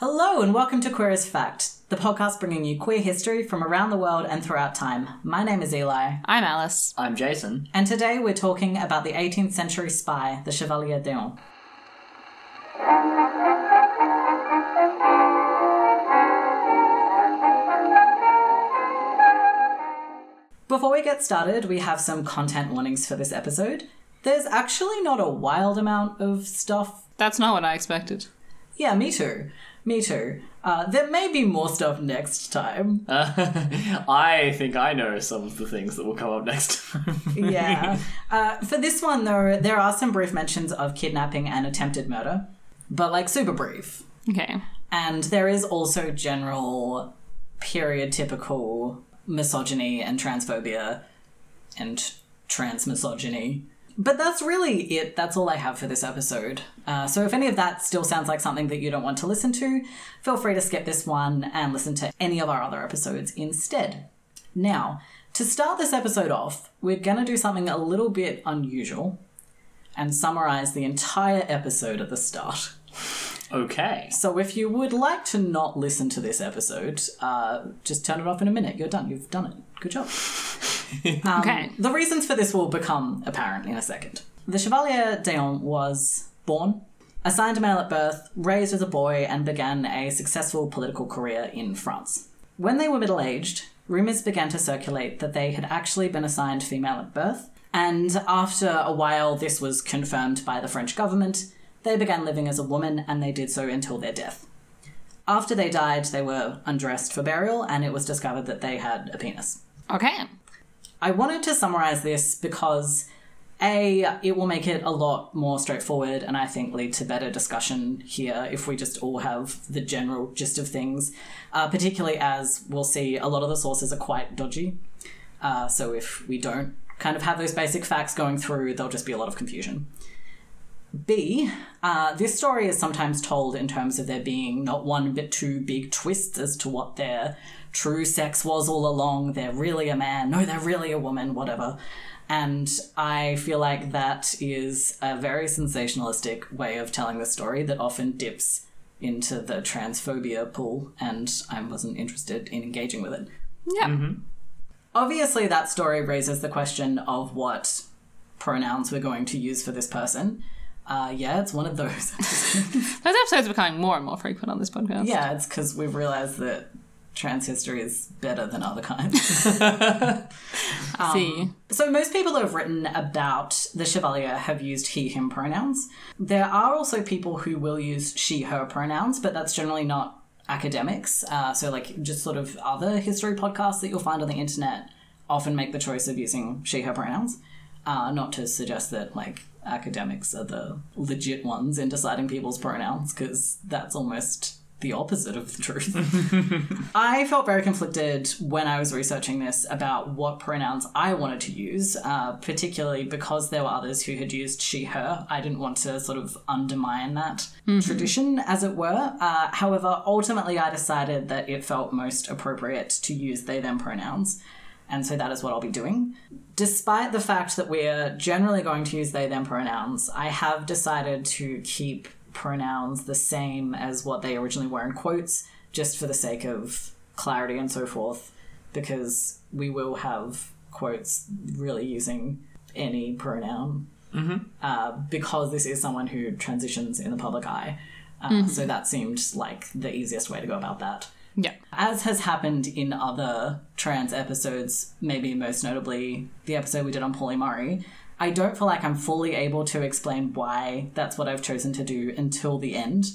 Hello and welcome to Queer as Fact, the podcast bringing you queer history from around the world and throughout time. My name is Eli, I'm Alice. I'm Jason. and today we're talking about the 18th century spy, the Chevalier d'Eon. Before we get started, we have some content warnings for this episode. There's actually not a wild amount of stuff That's not what I expected. Yeah, me too. Me too. Uh, there may be more stuff next time. I think I know some of the things that will come up next. Time. yeah. Uh, for this one, though, there are some brief mentions of kidnapping and attempted murder, but like super brief. Okay. And there is also general period typical misogyny and transphobia and trans misogyny. But that's really it. That's all I have for this episode. Uh, so if any of that still sounds like something that you don't want to listen to, feel free to skip this one and listen to any of our other episodes instead. Now, to start this episode off, we're going to do something a little bit unusual and summarize the entire episode at the start. okay. So if you would like to not listen to this episode, uh, just turn it off in a minute. You're done. You've done it. Good job. Um, Okay. The reasons for this will become apparent in a second. The Chevalier d'Eon was born, assigned male at birth, raised as a boy, and began a successful political career in France. When they were middle aged, rumours began to circulate that they had actually been assigned female at birth, and after a while, this was confirmed by the French government. They began living as a woman, and they did so until their death. After they died, they were undressed for burial, and it was discovered that they had a penis. Okay. I wanted to summarize this because A, it will make it a lot more straightforward and I think lead to better discussion here if we just all have the general gist of things, uh, particularly as we'll see a lot of the sources are quite dodgy. Uh, so if we don't kind of have those basic facts going through, there'll just be a lot of confusion. B, uh, this story is sometimes told in terms of there being not one but two big twists as to what their true sex was all along. They're really a man, no, they're really a woman, whatever. And I feel like that is a very sensationalistic way of telling the story that often dips into the transphobia pool, and I wasn't interested in engaging with it. Yeah. Obviously, that story raises the question of what pronouns we're going to use for this person. Uh, yeah, it's one of those. Those episodes are becoming more and more frequent on this podcast. yeah, it's because we've realized that trans history is better than other kinds. See. so, most people who have written about the Chevalier have used he, him pronouns. There are also people who will use she, her pronouns, but that's generally not academics. Uh, so, like, just sort of other history podcasts that you'll find on the internet often make the choice of using she, her pronouns. Uh, not to suggest that, like, academics are the legit ones in deciding people's pronouns, because that's almost the opposite of the truth. I felt very conflicted when I was researching this about what pronouns I wanted to use, uh, particularly because there were others who had used she, her. I didn't want to sort of undermine that tradition, as it were. Uh, however, ultimately, I decided that it felt most appropriate to use they, them pronouns. And so that is what I'll be doing. Despite the fact that we're generally going to use they, them pronouns, I have decided to keep pronouns the same as what they originally were in quotes, just for the sake of clarity and so forth, because we will have quotes really using any pronoun. Uh, because this is someone who transitions in the public eye. Uh, So that seemed like the easiest way to go about that. Yeah. As has happened in other trans episodes, maybe most notably the episode we did on Pauli Murray, I don't feel like I'm fully able to explain why that's what I've chosen to do until the end.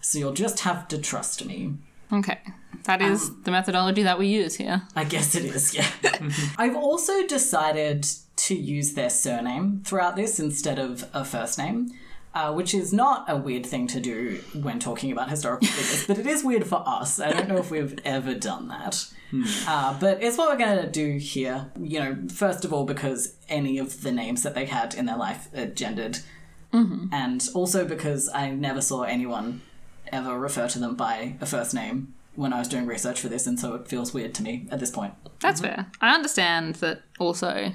So you'll just have to trust me. Okay. That is um, the methodology that we use here. I guess it is, yeah. I've also decided to use their surname throughout this instead of a first name, uh, which is not a weird thing to do when talking about historical figures, but it is weird for us. I don't know if we've ever done that. Uh, but it's what we're going to do here. You know, first of all, because any of the names that they had in their life are gendered, and also because I never saw anyone ever refer to them by a first name when I was doing research for this, and so it feels weird to me at this point. That's fair. I understand that also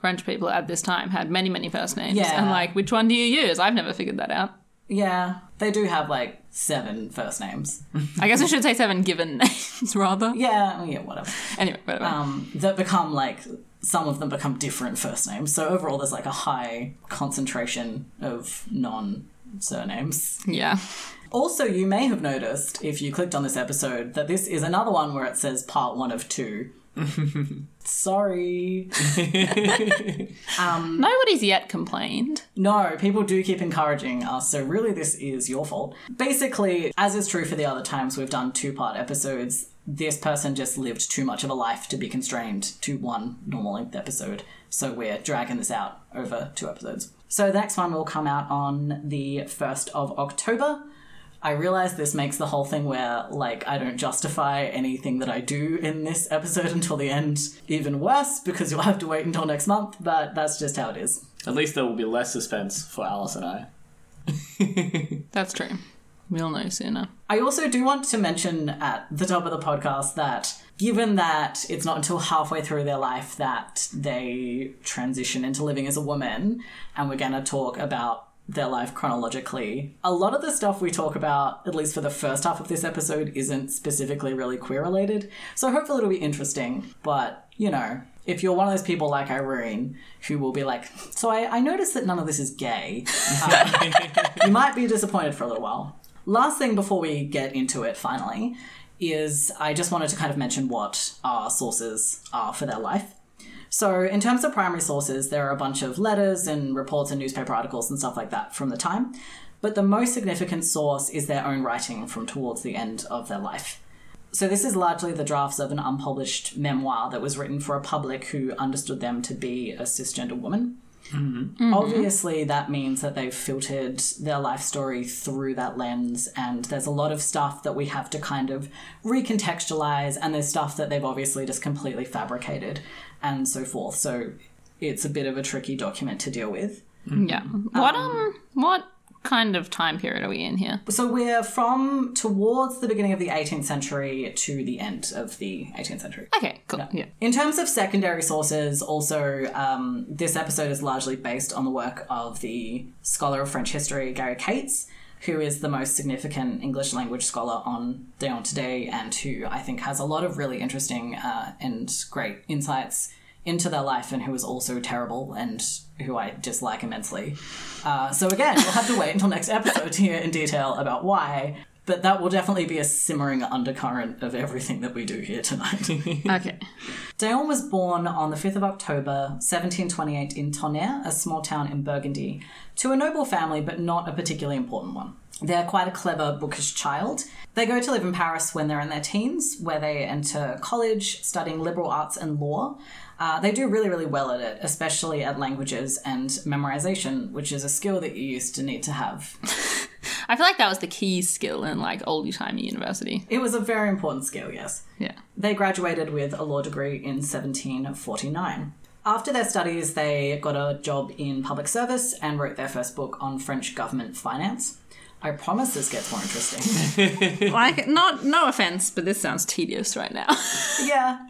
French people at this time had many, many first names. Yeah. And like, which one do you use? I've never figured that out. Yeah, they do have like seven first names. I guess I should say seven given names rather. Yeah, yeah, whatever. Anyway, whatever. Um, that become like some of them become different first names. So overall, there's like a high concentration of non surnames. yeah. Also, you may have noticed if you clicked on this episode that this is another one where it says part one of two. Sorry. Um, Nobody's yet complained. No, people do keep encouraging us, so really this is your fault. Basically, as is true for the other times we've done two part episodes, this person just lived too much of a life to be constrained to one normal length episode, so we're dragging this out over two episodes. So the next one will come out on the 1st of October. I realize this makes the whole thing where, like, I don't justify anything that I do in this episode until the end even worse because you'll have to wait until next month, but that's just how it is. At least there will be less suspense for Alice and I. That's true. We'll know sooner. I also do want to mention at the top of the podcast that given that it's not until halfway through their life that they transition into living as a woman, and we're going to talk about their life chronologically, a lot of the stuff we talk about, at least for the first half of this episode, isn't specifically really queer related. So hopefully it'll be interesting. But, you know, if you're one of those people like Irene who will be like, so I, I noticed that none of this is gay, um, you might be disappointed for a little while. Last thing before we get into it, finally, is I just wanted to kind of mention what our sources are for their life. So, in terms of primary sources, there are a bunch of letters and reports and newspaper articles and stuff like that from the time. But the most significant source is their own writing from towards the end of their life. So, this is largely the drafts of an unpublished memoir that was written for a public who understood them to be a cisgender woman. Mm-hmm. Mm-hmm. Obviously, that means that they've filtered their life story through that lens, and there's a lot of stuff that we have to kind of recontextualize, and there's stuff that they've obviously just completely fabricated, and so forth. So it's a bit of a tricky document to deal with. Yeah. What um what kind of time period are we in here? So we're from towards the beginning of the 18th century to the end of the 18th century. Okay, cool. Yeah. In terms of secondary sources, also, um, this episode is largely based on the work of the scholar of French history, Gary Kates, who is the most significant English language scholar on d'Eon Today, and who I think has a lot of really interesting uh, and great insights into their life, and who is also terrible and who I dislike immensely. Uh, so, again, we'll have to wait until next episode to hear in detail about why. But that will definitely be a simmering undercurrent of everything that we do here tonight. Okay. d'Eon was born on the 5th of October 1728 in Tonnerre, a small town in Burgundy, to a noble family but not a particularly important one. They're quite a clever, bookish child. They go to live in Paris when they're in their teens, where they enter college studying liberal arts and law. Uh, they do really, really well at it, especially at languages and memorization, which is a skill that you used to need to have. I feel like that was the key skill in like oldie timey university. It was a very important skill, yes. Yeah. They graduated with a law degree in 1749. After their studies, they got a job in public service and wrote their first book on French government finance. I promise this gets more interesting. like not no offense, but this sounds tedious right now. yeah.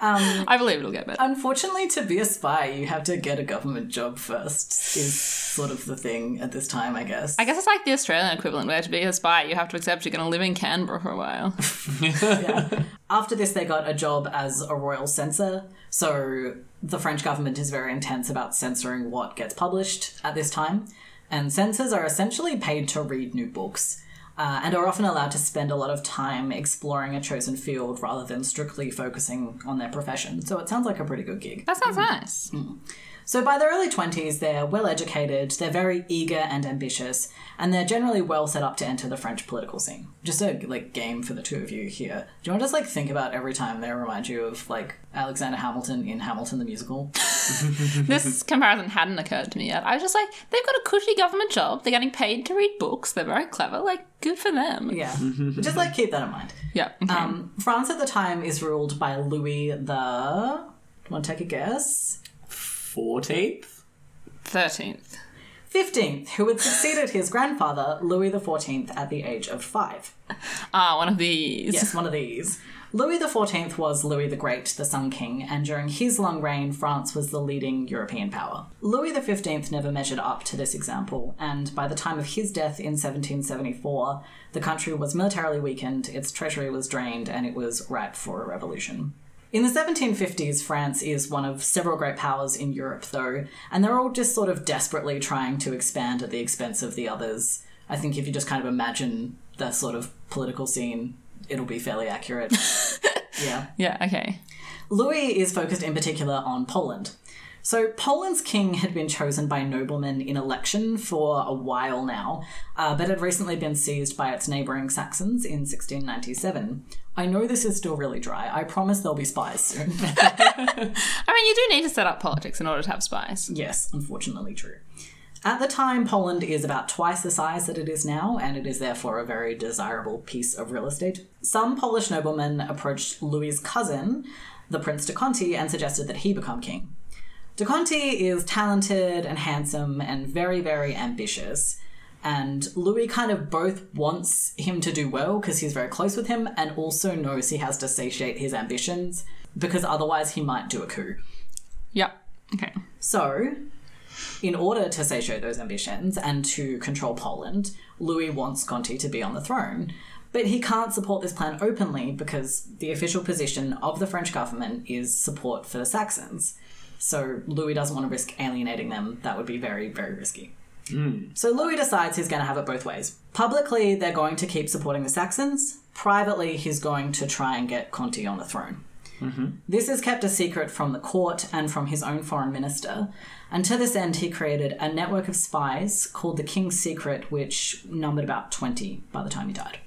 Um, I believe it'll get better. Unfortunately, to be a spy, you have to get a government job first, is sort of the thing at this time, I guess. I guess it's like the Australian equivalent where to be a spy you have to accept you're gonna live in Canberra for a while. After this, they got a job as a royal censor. So the French government is very intense about censoring what gets published at this time. And censors are essentially paid to read new books uh, and are often allowed to spend a lot of time exploring a chosen field rather than strictly focusing on their profession. So it sounds like a pretty good gig. That sounds nice. So by their early 20s, they're well educated, they're very eager and ambitious, and they're generally well set up to enter the French political scene. Just a like game for the two of you here. Do you want to just like think about every time they remind you of like Alexander Hamilton in Hamilton the musical? This comparison hadn't occurred to me yet. I was just like, they've got a cushy government job, they're getting paid to read books, they're very clever, like good for them. Yeah. just like keep that in mind. Yeah. Okay. Um, France at the time is ruled by Louis the. Want to take a guess? 14th? Thirteenth. 15th, who had succeeded his grandfather, Louis XIV, at the age of five. Ah, one of these. Yes, one of these. Louis XIV was Louis the Great, the Sun King, and during his long reign, France was the leading European power. Louis XV never measured up to this example, and by the time of his death in 1774, the country was militarily weakened, its treasury was drained, and it was ripe for a revolution. In the 1750s, France is one of several great powers in Europe, though, and they're all just sort of desperately trying to expand at the expense of the others. I think if you just kind of imagine that sort of political scene, it'll be fairly accurate. yeah. Yeah, okay. Louis is focused in particular on Poland. So, Poland's king had been chosen by noblemen in election for a while now, uh, but had recently been seized by its neighbouring Saxons in 1697. I know this is still really dry. I promise there'll be spies soon. I mean, you do need to set up politics in order to have spies. yes, unfortunately true. At the time, Poland is about twice the size that it is now, and it is therefore a very desirable piece of real estate. Some Polish noblemen approached Louis's cousin, the Prince de Conti, and suggested that he become king. De Conti is talented and handsome and very, very ambitious. And Louis kind of both wants him to do well because he's very close with him and also knows he has to satiate his ambitions because otherwise he might do a coup. Yep. Okay. So, in order to satiate those ambitions and to control Poland, Louis wants Conti to be on the throne. But he can't support this plan openly because the official position of the French government is support for the Saxons. So Louis doesn't want to risk alienating them. That would be very, very risky. Hmm. So Louis decides he's going to have it both ways. Publicly, they're going to keep supporting the Saxons. Privately, he's going to try and get Conti on the throne. Mm-hmm. This is kept a secret from the court and from his own foreign minister. And to this end, he created a network of spies called the King's Secret, which numbered about 20 by the time he died.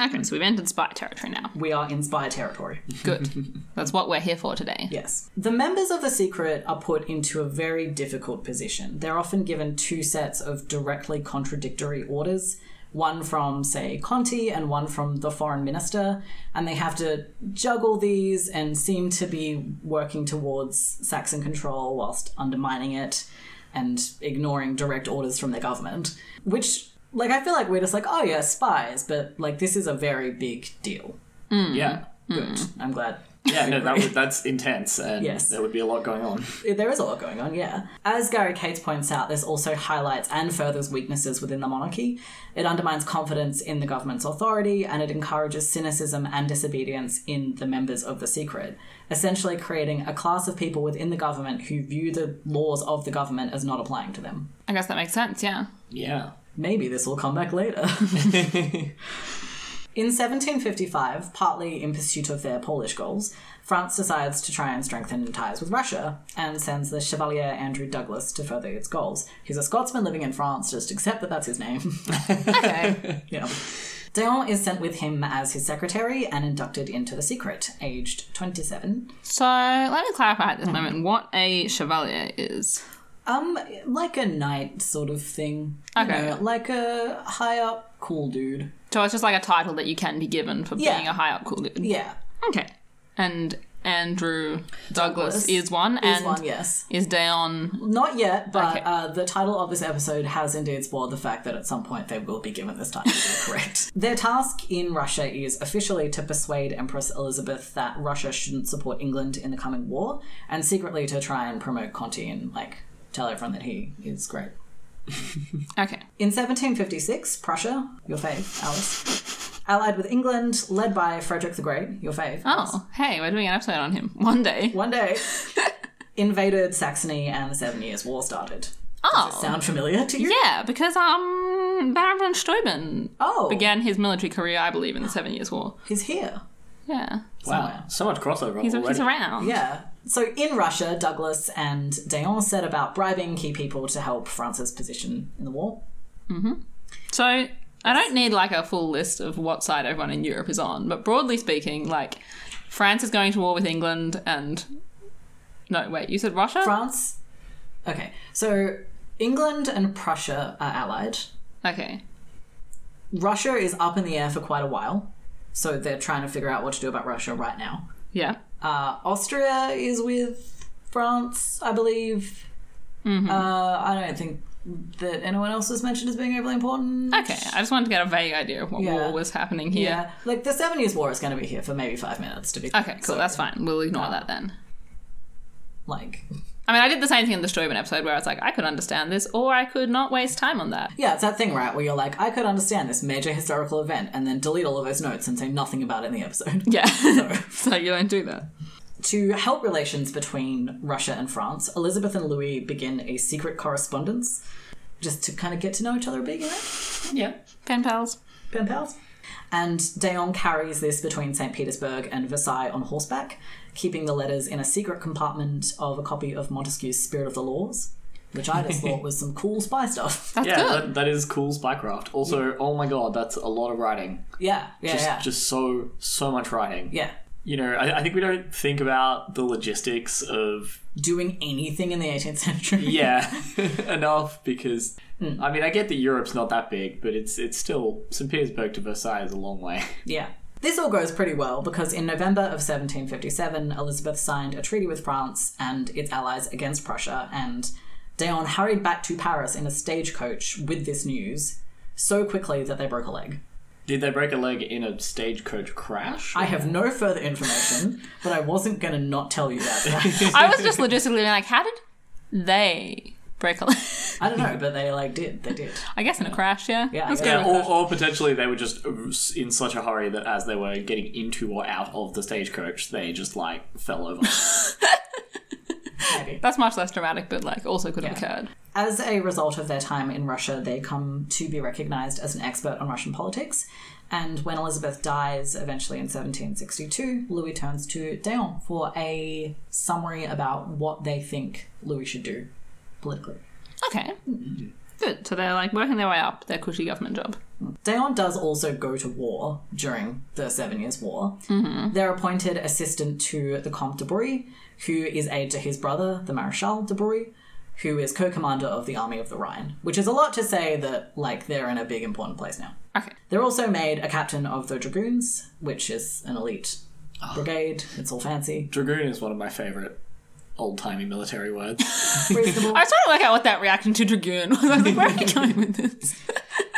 Okay, so we've entered spy territory now. We are in spy territory. Good. That's what we're here for today. Yes. The members of the secret are put into a very difficult position. They're often given two sets of directly contradictory orders one from, say, Conti and one from the foreign minister, and they have to juggle these and seem to be working towards Saxon control whilst undermining it and ignoring direct orders from their government. Which, like, I feel like we're just like, oh yeah, spies, but like, this is a very big deal. Mm. Yeah. Good. Mm. I'm glad. Yeah, no, that would, that's intense, and Yes. there would be a lot going on. There is a lot going on, yeah. As Gary Kates points out, this also highlights and furthers weaknesses within the monarchy. It undermines confidence in the government's authority and it encourages cynicism and disobedience in the members of the secret, essentially creating a class of people within the government who view the laws of the government as not applying to them. I guess that makes sense, yeah. Yeah. Maybe this will come back later. In 1755, partly in pursuit of their Polish goals, France decides to try and strengthen ties with Russia and sends the Chevalier Andrew Douglas to further its goals. He's a Scotsman living in France, just accept that that's his name. Okay. yeah. d'Eon is sent with him as his secretary and inducted into the secret, aged 27. so let me clarify at this moment what a chevalier is. Um, like a knight sort of thing. You Okay. know, like a high up cool dude. So it's just like a title that you can be given for Yeah. being a high up cool dude. Yeah. Okay. And Andrew Douglas, Douglas is one, Is and one, yes. is d'Eon. Not yet, but Okay. uh, the title of this episode has indeed spoiled the fact that at some point they will be given this title. correct. Their task in Russia is officially to persuade Empress Elizabeth that Russia shouldn't support England in the coming war, and secretly to try and promote Conti and like tell everyone that he is great. Okay. In 1756, Prussia, your fave, Alice, allied with England, led by Frederick the Great, your fave. Alice. Oh, hey, we're doing an episode on him one day. One day, invaded Saxony and the Seven Years' War started. Oh. Sound familiar to you? Yeah, because um Baron von Steuben Oh. began his military career, I believe, in the Seven Years' War. He's here. Yeah. Somewhere. Wow. So much crossover He's, already. he's around. Yeah. So in Russia, Douglas and d'Eon set about bribing key people to help France's position in the war. Mm-hmm. So I don't need like a full list of what side everyone in Europe is on, but broadly speaking, like France is going to war with England and no, wait, you said Russia? France. Okay. So England and Prussia are allied. okay. Russia is up in the air for quite a while. So they're trying to figure out what to do about Russia right now. Yeah. Uh, Austria is with France, I believe. Uh, I don't think that anyone else was mentioned as being overly important. Okay, I just wanted to get a vague idea of what Yeah. war was happening here. Yeah, like the Seven Years' War is going to be here for maybe five minutes to be. Okay, cool. so, that's fine. We'll ignore that then. Like, I mean, I did the same thing in the Strowman episode where I was like, I could understand this, or I could not waste time on that. yeah, it's that thing, right, where you're like, I could understand this major historical event, and then delete all of those notes and say nothing about it in the episode. Yeah. so you don't do that. To help relations between Russia and France, Elizabeth and Louis begin a secret correspondence just to kind of get to know each other a bit, you know? Yeah. Pen pals. Pen pals. And d'Eon carries this between St. Petersburg and Versailles on horseback, keeping the letters in a secret compartment of a copy of Montesquieu's Spirit of the Laws, which I just thought was some cool spy stuff. That's Yeah, good. that, that is cool spycraft. Also, oh my god, that's a lot of writing. Yeah, yeah, Just, yeah. just so, so much writing. yeah. You know, I, I think we don't think about the logistics of Doing anything in the 18th century. yeah enough because hmm. I mean I get that Europe's not that big, but it's it's still St. Petersburg to Versailles is a long way. Yeah. This all goes pretty well because in November of 1757, Elizabeth signed a treaty with France and its allies against Prussia, and d'Eon hurried back to Paris in a stagecoach with this news so quickly that they broke a leg. Did they break a leg in a stagecoach crash? I have no further information, but I wasn't going to not tell you that. I was just logistically like, how did they break a leg? I don't know, but they like did. They did. I guess in a crash, yeah. Yeah, Let's yeah. go. Yeah, or, or potentially they were just in such a hurry that as they were getting into or out of the stagecoach, they just like fell over. Maybe. That's much less dramatic, but like also could have Yeah. occurred. As a result of their time in Russia, they come to be recognized as an expert on Russian politics. And when Elizabeth dies, eventually in 1762, Louis turns to d'Eon for a summary about what they think Louis should do politically. Okay. Good. So they're like working their way up their cushy government job. d'Eon does also go to war during the Seven Years' War. Mm-hmm. They're appointed assistant to the Comte de Broglie, who is aide to his brother, the Marechal de Broglie, who is co-commander of the Army of the Rhine, which is a lot to say that, like, they're in a big important place now. Okay. They're also made a captain of the Dragoons, which is an elite ah. brigade. It's all fancy. Dragoon is one of my favorite old timey military words. Reasonable. I was trying to work out what that reaction to Dragoon was. I was like, where are you going with this?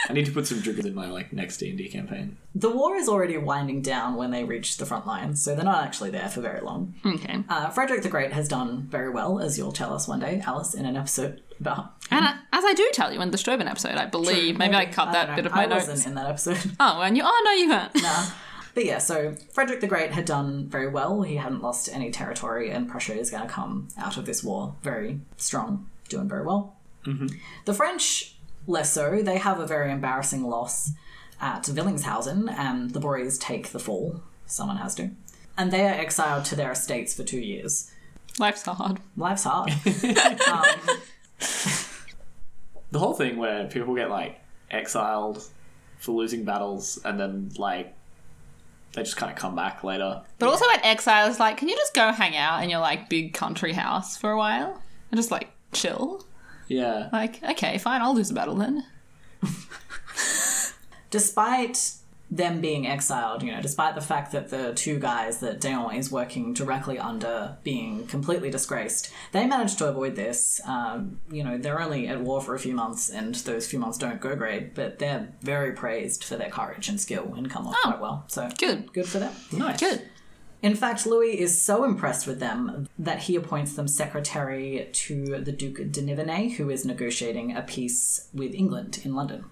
I need to put some dragoons in my like next D and D campaign. the war is already winding down when they reach the front lines, so they're not actually there for very long. Okay. Uh, Frederick the Great has done very well, as you'll tell us one day, Alice, in an episode about. And I, as I do tell you in the Steuben episode, I believe, maybe I cut I that don't bit of my I notes. wasn't in that episode. Oh, and you, oh no, you weren't. Nah. But yeah, so Frederick the Great had done very well. He hadn't lost any territory, and Prussia is going to come out of this war very strong, doing very well. The French, less so, they have a very embarrassing loss at Vellinghausen, and the Broglies take the fall. Someone has to. And they are exiled to their estates for two years. Life's hard. Life's hard. um, The whole thing where people get like exiled for losing battles and then like they just kind of come back later. But also at Exile, it's like, can you just go hang out in your like big country house for a while and just like chill? Yeah. Like, okay, fine, I'll lose the battle then. despite them being exiled, you know, despite the fact that the two guys that d'Eon is working directly under being completely disgraced, they managed to avoid this. Um, you know, they're only at war for a few months, and those few months don't go great, but they're very praised for their courage and skill and come off quite well. So Good. good for them. Nice. Good. In fact, Louis is so impressed with them that he appoints them secretary to the Duke de Nivernais, who is negotiating a peace with England in London.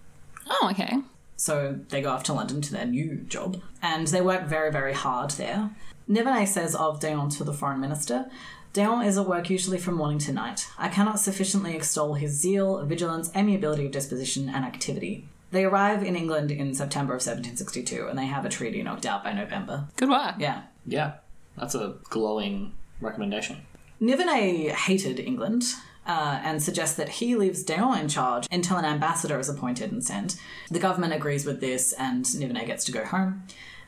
Oh, okay. So they go off to London to their new job, and they work very, very hard there. Nivernais says of d'Eon to the foreign minister, d'Eon is at work usually from morning to night. I cannot sufficiently extol his zeal, vigilance, amiability of disposition, and activity. They arrive in England in September of 1762, and they have a treaty knocked out by November. Good work. Yeah. Yeah. That's a glowing recommendation. Nivernais hated England uh, and suggests that he leaves d'Eon in charge until an ambassador is appointed and sent. The government agrees with this, and Nivernais gets to go home.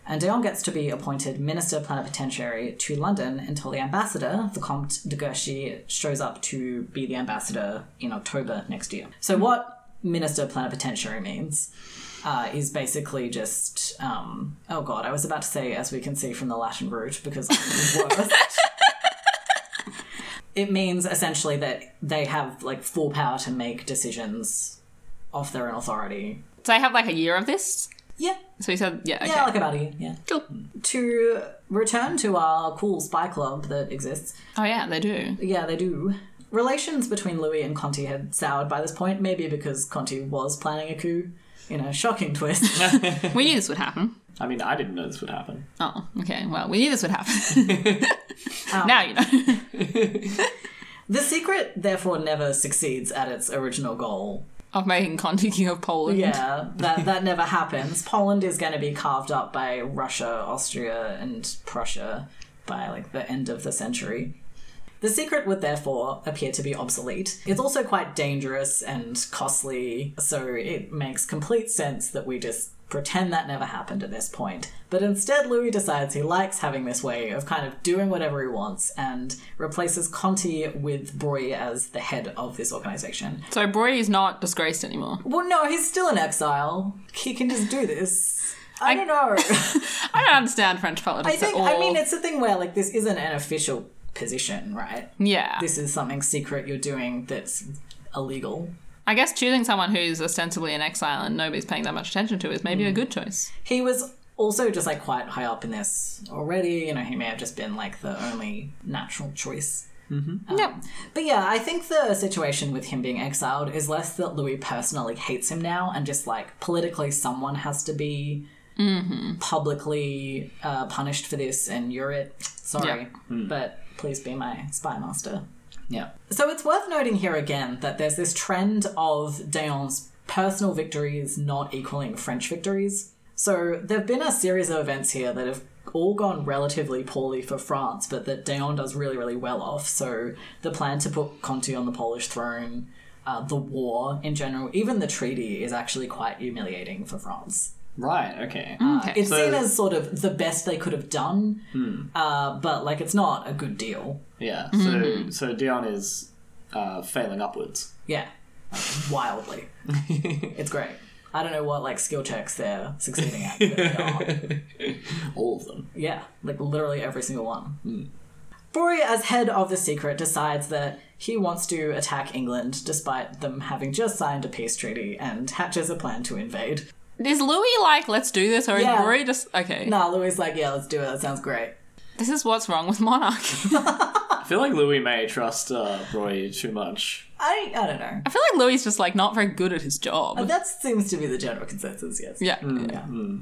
And d'Eon gets to be appointed minister plenipotentiary to London until the ambassador, the Comte de Guerchy, shows up to be the ambassador in October next year. So, what minister plenipotentiary means uh, is basically just, um, oh god, I was about to say, as we can see from the Latin root, because I'm. it means essentially that they have like full power to make decisions off their own authority. So I have like a year of this. Yeah, So you said, yeah, okay. yeah, like about a year. Yeah. cool. To return to our cool spy club that exists, Oh yeah, they do. Yeah, they do. Relations between Louis and Conti had soured by this point, maybe because Conti was planning a coup. You know, shocking twist. We knew this would happen. I mean, I didn't know this would happen. Oh, okay. Well, we knew this would happen. now you know. the secret, therefore, never succeeds at its original goal. of making Conti king of Poland. Yeah, that, that never happens. Poland is going to be carved up by Russia, Austria, and Prussia by like the end of the century. The secret would therefore appear to be obsolete. It's also quite dangerous and costly, so it makes complete sense that we just pretend that never happened at this point. But instead, Louis decides he likes having this way of kind of doing whatever he wants and replaces Conti with Broglie as the head of this organization. So Broglie is not disgraced anymore. Well, no, he's still in exile. He can just do this. I, don't know. I don't understand French politics I think. at all. I mean, it's a thing where like this isn't an official position, right? yeah. This is something secret you're doing that's illegal. I guess choosing someone who's ostensibly in exile and nobody's paying that much attention to is maybe a good choice. He was also just like quite high up in this already. You know, he may have just been like the only natural choice. Mm-hmm. Yep. But yeah, I think the situation with him being exiled is less that Louis personally hates him now, and just like politically, someone has to be publicly uh, punished for this, and you're it. Sorry, but please be my spy master. Yeah. So it's worth noting here again that there's this trend of d'Eon's personal victories not equaling French victories. So there have been a series of events here that have all gone relatively poorly for France, but that d'Eon does really, really well off. So the plan to put Conti on the Polish throne, uh, the war in general, even the treaty is actually quite humiliating for France. Right. Okay. Okay. It's So- seen as sort of the best they could have done, hmm. uh, but like it's not a good deal. Yeah. So mm-hmm. so d'Eon is uh, failing upwards. Yeah, wildly. it's great. I don't know what like skill checks they're succeeding at. But they are. All of them. Yeah, like literally every single one. Hmm. Broglie, as head of the secret, decides that he wants to attack England despite them having just signed a peace treaty and hatches a plan to invade. Is Louis like, let's do this, or is Yeah. Broglie just okay? Nah, Louis like, yeah, let's do it. That sounds great. This is what's wrong with monarchy. I feel like Louis may trust uh, Broglie too much. I I don't know. I feel like Louis is just like not very good at his job. Uh, that seems to be the general consensus. Yes. yeah. Hmm. Yeah. Hmm.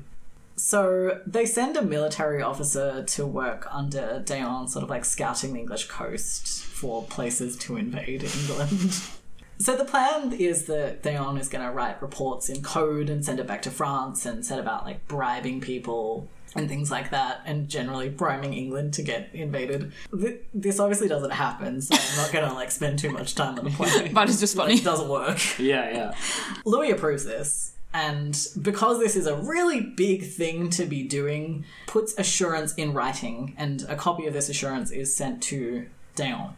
So they send a military officer to work under d'Eon, sort of like scouting the English coast for places to invade England. So the plan is that d'Eon is going to write reports in code and send it back to France and set about like bribing people and things like that, and generally priming England to get invaded. Th- This obviously doesn't happen, so I'm not going to like spend too much time on the plan. But it's just funny. It doesn't work. Yeah. Yeah. Louis approves this, and because this is a really big thing to be doing, puts assurance in writing, and a copy of this assurance is sent to d'Eon.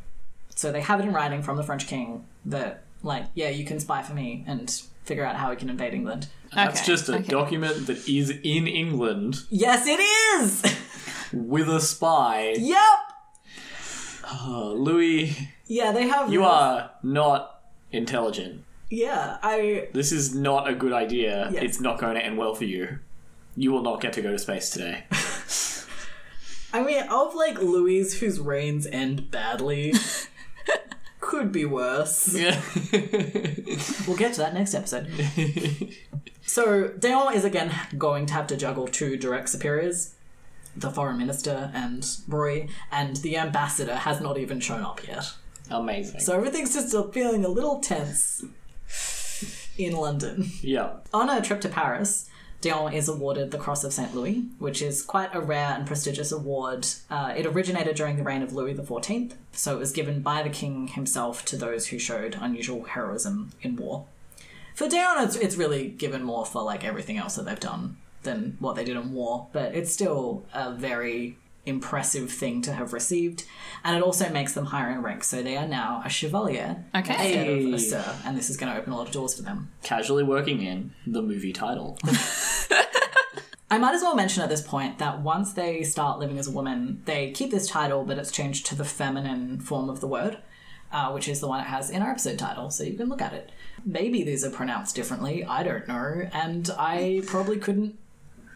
So they have it in writing from the French king that, like, yeah, you can spy for me and figure out how we can invade England. That's Okay, just a okay. document that is in England Yes, it is! with a spy. yep! Uh, Louis, Yeah, they have. you are not intelligent. Yeah, I. This is not a good idea. It's not going to end well for you. You will not get to go to space today. I mean, of like Louis whose reigns end badly, could be worse. Yeah. We'll get to that next episode. so d'Eon is again going to have to juggle two direct superiors, the foreign minister and Broglie, and the ambassador has not even shown up yet. Amazing. So everything's just feeling a little tense in London. yeah. On a trip to Paris, d'Eon is awarded the Cross of St. Louis, which is quite a rare and prestigious award. Uh, it originated during the reign of Louis XIV, so it was given by the king himself to those who showed unusual heroism in war. For d'Eon, it's, it's really given more for like everything else that they've done than what they did in war, but it's still a very impressive thing to have received, and it also makes them higher in rank. So they are now a chevalier Okay. instead of a sir, and this is going to open a lot of doors for them. Casually working in the movie title. I might as well mention at this point that once they start living as a woman, they keep this title, but it's changed to the feminine form of the word, uh, which is the one it has in our episode title, so you can look at it. Maybe these are pronounced differently, I don't know, and I probably couldn't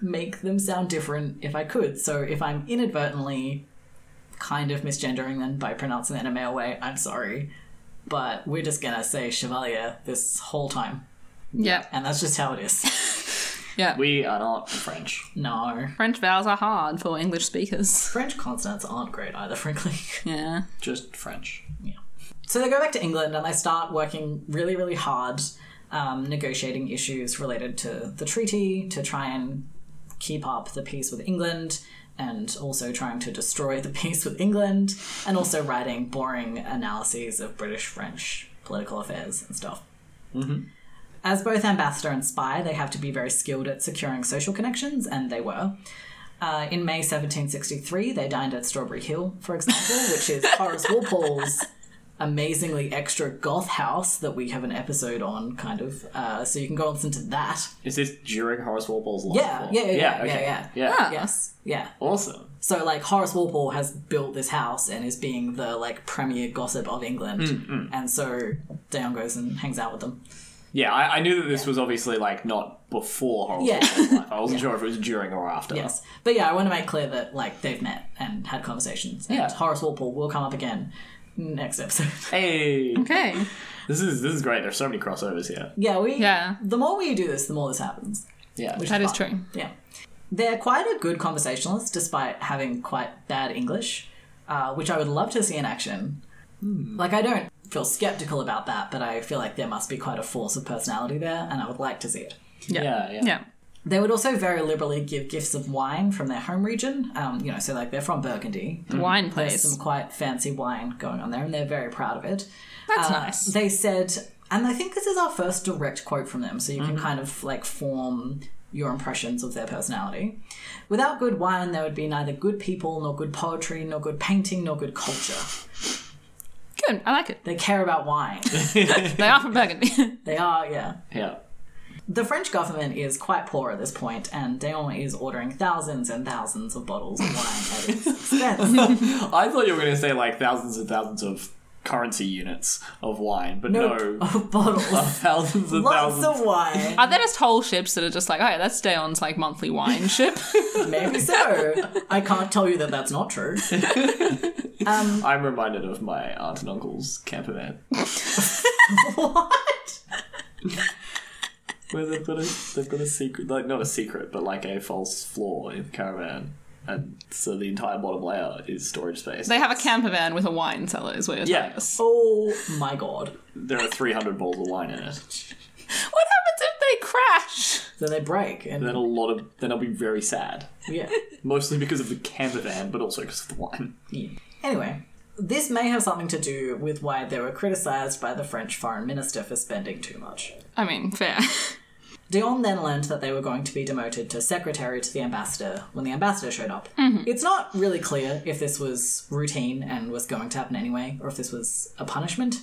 make them sound different if I could. So if I'm inadvertently kind of misgendering them by pronouncing it in a male way, I'm sorry. But we're just gonna say Chevalier this whole time, Yeah. and that's just how it is. Yeah. We are not French. no. French vowels are hard for English speakers. French consonants aren't great either, frankly. Yeah. Just French. Yeah. So they go back to England and they start working really, really hard, um, negotiating issues related to the treaty to try and keep up the peace with England and also trying to destroy the peace with England and also writing boring analyses of British French political affairs and stuff. As both ambassador and spy, they have to be very skilled at securing social connections, and they were. Uh, in May 1763, they dined at Strawberry Hill, for example, which is Horace Walpole's amazingly extra goth house that we have an episode on, kind of. Uh, so you can go and listen to that. Is this during Horace Walpole's life? Yeah, or- yeah, yeah, yeah, okay. yeah, yeah. Ah. Yes, yeah. Awesome. So like Horace Walpole has built this house and is being the like premier gossip of England, Mm, and so d'Eon goes and hangs out with them. Yeah, I, I knew that this was obviously like not before Horace Yeah. Walpole's life. I wasn't sure if it was during or after. Yes, but yeah, I want to make clear that like they've met and had conversations, and Yeah. Horace Walpole will come up again next episode. Hey, Okay. this is this is great. There's so many crossovers here. yeah, we. Yeah. The more we do this, the more this happens. Yeah. Which That is fun. true. Yeah. They're quite a good conversationalist despite having quite bad English, uh, which I would love to see in action. Like, I don't feel skeptical about that, but I feel like there must be quite a force of personality there, and I would like to see it. Yeah. Yeah, yeah. Yeah. They would also very liberally give gifts of wine from their home region. Um, you know, so like they're from Burgundy. The wine There's place. some quite fancy wine going on there, and they're very proud of it. That's Uh, nice. They said, and I think this is our first direct quote from them, so you can kind of like form your impressions of their personality. Without good wine, there would be neither good people, nor good poetry, nor good painting, nor good culture. Good. I like it. They care about wine. They are from Burgundy. they are, yeah. Yeah. The French government is quite poor at this point, and d'Eon is ordering thousands and thousands of bottles of wine at its expense. I thought you were going to say like thousands and thousands of currency units of wine, but no, of bottles. thousands and Lots thousands. of wine. Are there just whole ships that are just like, oh yeah, that's d'Eon's like monthly wine ship? Maybe so. I can't tell you that that's not true. Um, I'm reminded of my aunt and uncle's camper van. what? Where they've got a they've got a secret like not a secret, but like a false floor in the caravan. And so the entire bottom layer is storage space. they have a camper van with a wine cellar, is what you're Yeah. telling us. Oh my god. there are three hundred bottles of wine in it. What happens if they crash? Then they break, and Then a lot of then I'll be very sad. yeah. Mostly because of the camper van, but also because of the wine. Yeah. Anyway, this may have something to do with why they were criticised by the French foreign minister for spending too much. I mean, fair. d'Eon then learned that they were going to be demoted to secretary to the ambassador when the ambassador showed up. It's not really clear if this was routine and was going to happen anyway, or if this was a punishment.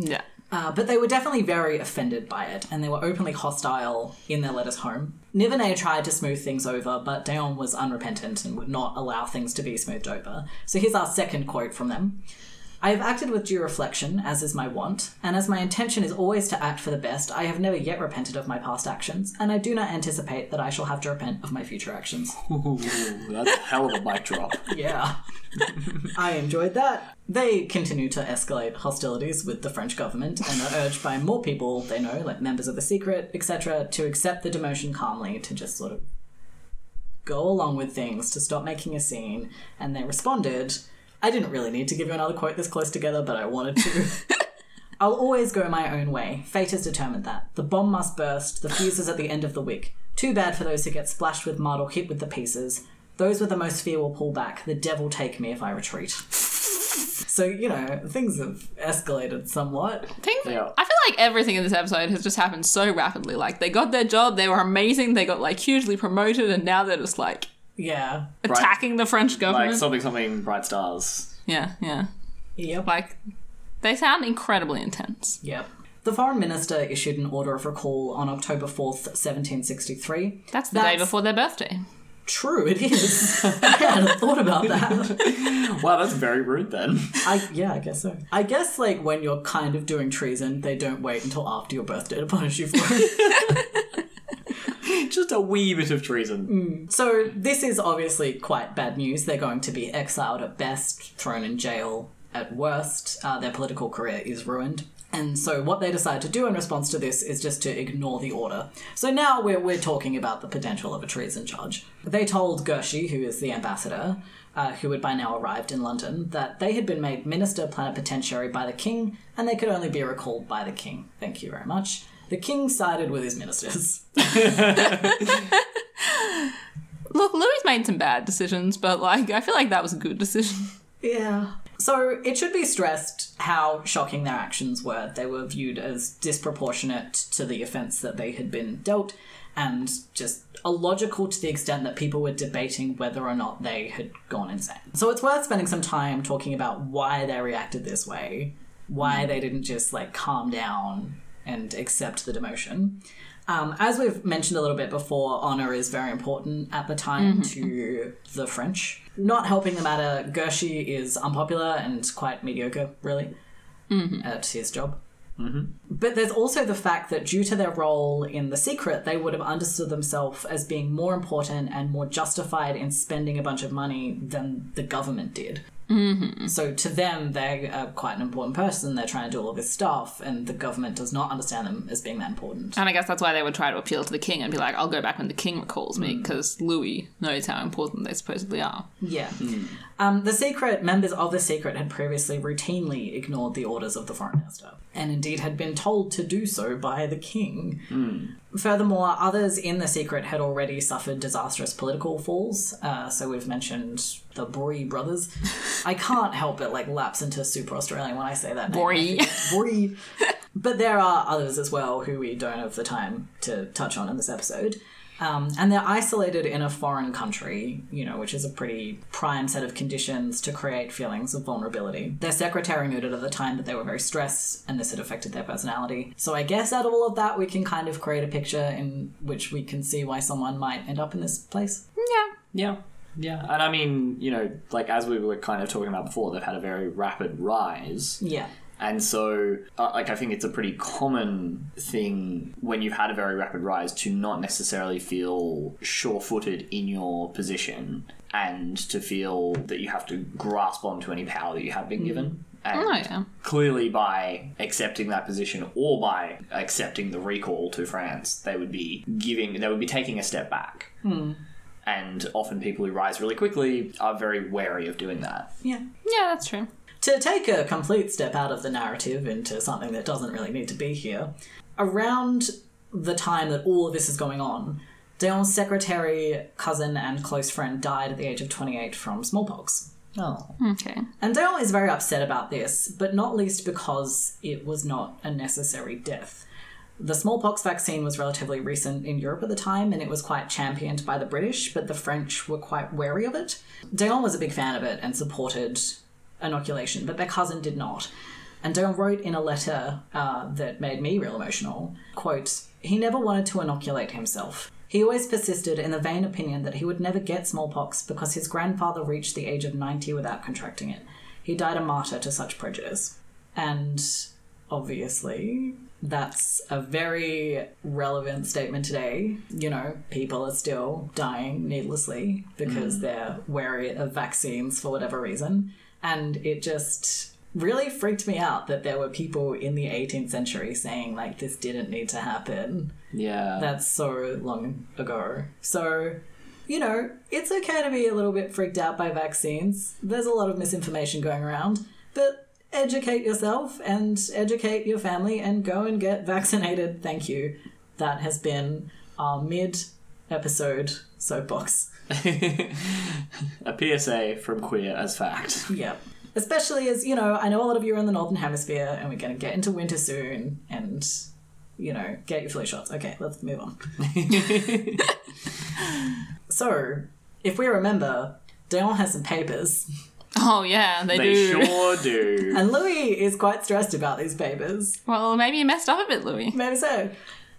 yeah. Uh, but they were definitely very offended by it, and they were openly hostile in their letters home. Nivernais tried to smooth things over, but d'Eon was unrepentant and would not allow things to be smoothed over. So here's our second quote from them. I have acted with due reflection, as is my wont, and as my intention is always to act for the best, I have never yet repented of my past actions, and I do not anticipate that I shall have to repent of my future actions. Ooh, that's a hell of a mic drop. Yeah. I enjoyed that. They continue to escalate hostilities with the French government and are urged by more people they know, like members of the secret, etc., to accept the demotion calmly, to just sort of go along with things, to stop making a scene. And they responded, I didn't really need to give you another quote this close together, but I wanted to. I'll always go my own way. Fate has determined that. The bomb must burst, the fuse is at the end of the wick. Too bad for those who get splashed with mud or hit with the pieces. Those with the most fear will pull back. The devil take me if I retreat. So, you know, things have escalated somewhat. Things, Yeah. I feel like everything in this episode has just happened so rapidly. Like, they got their job, they were amazing, they got, like, hugely promoted, and now they're just, like, Yeah. attacking the French government. Like something something bright stars. yeah, yeah. Yep. Like, they sound incredibly intense. Yep. The foreign minister issued an order of recall on October 4th, 1763. That's the day before their birthday. True, it is. I hadn't thought about that. Wow, that's very rude then. I yeah, I guess so. I guess like when you're kind of doing treason, they don't wait until after your birthday to punish you for it. Just a wee bit of treason. so this is obviously quite bad news. They're going to be exiled at best, thrown in jail at worst. Uh, their political career is ruined. And so what they decide to do in response to this is just to ignore the order. So now we're, we're talking about the potential of a treason charge. They told Guerchy, who is the ambassador, uh, who had by now arrived in London, that they had been made minister plenipotentiary by the king and they could only be recalled by the king. Thank you very much. The king sided with his ministers. Look, Louis made some bad decisions, but like I feel like that was a good decision. Yeah. So it should be stressed how shocking their actions were. They were viewed as disproportionate to the offence that they had been dealt and just illogical to the extent that people were debating whether or not they had gone insane. So it's worth spending some time talking about why they reacted this way, why they didn't just like calm down and accept the demotion. Um, as we've mentioned a little bit before, honor is very important at the time mm-hmm. to the French. Not helping the matter, Guerchy is unpopular and quite mediocre, really, mm-hmm. at his job. Mm-hmm. But there's also the fact that due to their role in the secret, they would have understood themselves as being more important and more justified in spending a bunch of money than the government did. Mm-hmm. So to them, they're uh, quite an important person. They're trying to do all this stuff, and the government does not understand them as being that important. And I guess that's why they would try to appeal to the king and be like, I'll go back when the king recalls me, because Louis knows how important they supposedly are. Yeah. Um, the secret members of the secret had previously routinely ignored the orders of the foreign minister, and indeed had been told to do so by the king. Furthermore, others in the secret had already suffered disastrous political falls. Uh, so we've mentioned the Bory brothers. I can't help but like lapse into super Australian when I say that. Bory. Bory. But there are others as well who we don't have the time to touch on in this episode. Um, and they're isolated in a foreign country, you know, which is a pretty prime set of conditions to create feelings of vulnerability. Their secretary noted at the time that they were very stressed and this had affected their personality. So I guess out of all of that, we can kind of create a picture in which we can see why someone might end up in this place. Yeah. Yeah. Yeah. And I mean, you know, like as we were kind of talking about before, they've had a very rapid rise. Yeah. And so, uh, like, I think it's a pretty common thing when you've had a very rapid rise to not necessarily feel sure footed in your position and to feel that you have to grasp onto any power that you have been given. And Oh, yeah. clearly, by accepting that position or by accepting the recall to France, they would be giving, they would be taking a step back. And often people who rise really quickly are very wary of doing that. Yeah. Yeah, that's true. To take a complete step out of the narrative into something that doesn't really need to be here, around the time that all of this is going on, d'Eon's secretary, cousin, and close friend died at the age of 28 from smallpox. Oh. Okay. And d'Eon is very upset about this, but not least because it was not a necessary death. The smallpox vaccine was relatively recent in Europe at the time, and it was quite championed by the British, but the French were quite wary of it. d'Eon was a big fan of it and supported inoculation, but their cousin did not. And d'Eon wrote in a letter uh, that made me real emotional, quote, He never wanted to inoculate himself. He always persisted in the vain opinion that he would never get smallpox because his grandfather reached the age of 90 without contracting it. He died a martyr to such prejudice. And obviously, that's a very relevant statement today. You know, people are still dying needlessly because they're wary of vaccines for whatever reason. And it just really freaked me out that there were people in the 18th century saying, like, this didn't need to happen. Yeah. That's so long ago. So, you know, it's okay to be a little bit freaked out by vaccines. There's a lot of misinformation going around, but educate yourself and educate your family and go and get vaccinated. Thank you. That has been our mid episode soapbox. A PSA from Queer as Fact. Yeah. Especially as, you know, I know a lot of you are in the Northern Hemisphere and we're going to get into winter soon and, you know, get your flu shots. Okay, let's move on. so, if we remember, d'Eon has some papers Oh yeah, they, They do. sure do. And Louis is quite stressed about these papers. Well, maybe you messed up a bit, Louis. Maybe so.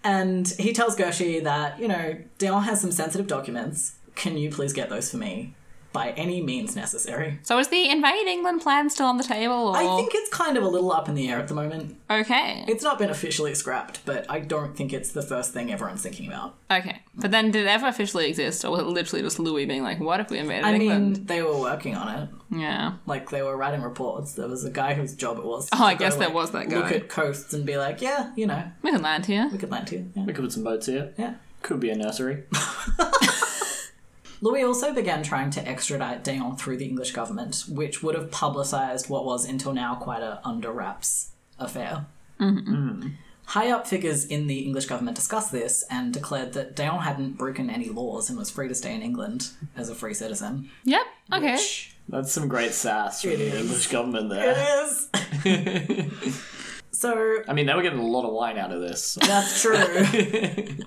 And he tells Guerchy that, you know, d'Eon has some sensitive documents. Can you please get those for me? By any means necessary. So is the invade England plan still on the table? Or... I think it's kind of a little up in the air at the moment. Okay. It's not been officially scrapped, but I don't think it's the first thing everyone's thinking about. Okay. But then did it ever officially exist, or was it literally just Louis being like, what if we invaded I England? mean, they were working on it. yeah. Like they were writing reports. There was a guy whose job it was. Oh, I guess there like, was that guy. Look guy. at coasts and be like, yeah, you know, We can land here. we could land here. Yeah. we could put some boats here. yeah. Could be a nursery. Louis also began trying to extradite d'Eon through the English government, which would have publicised what was until now quite a under wraps affair. Mm-hmm. High up figures in the English government discussed this and declared that d'Eon hadn't broken any laws and was free to stay in England as a free citizen. Yep. Okay. Which That's some great sass from It the is. English government there. there. is. so I mean, they were getting a lot of wine out of this. That's true.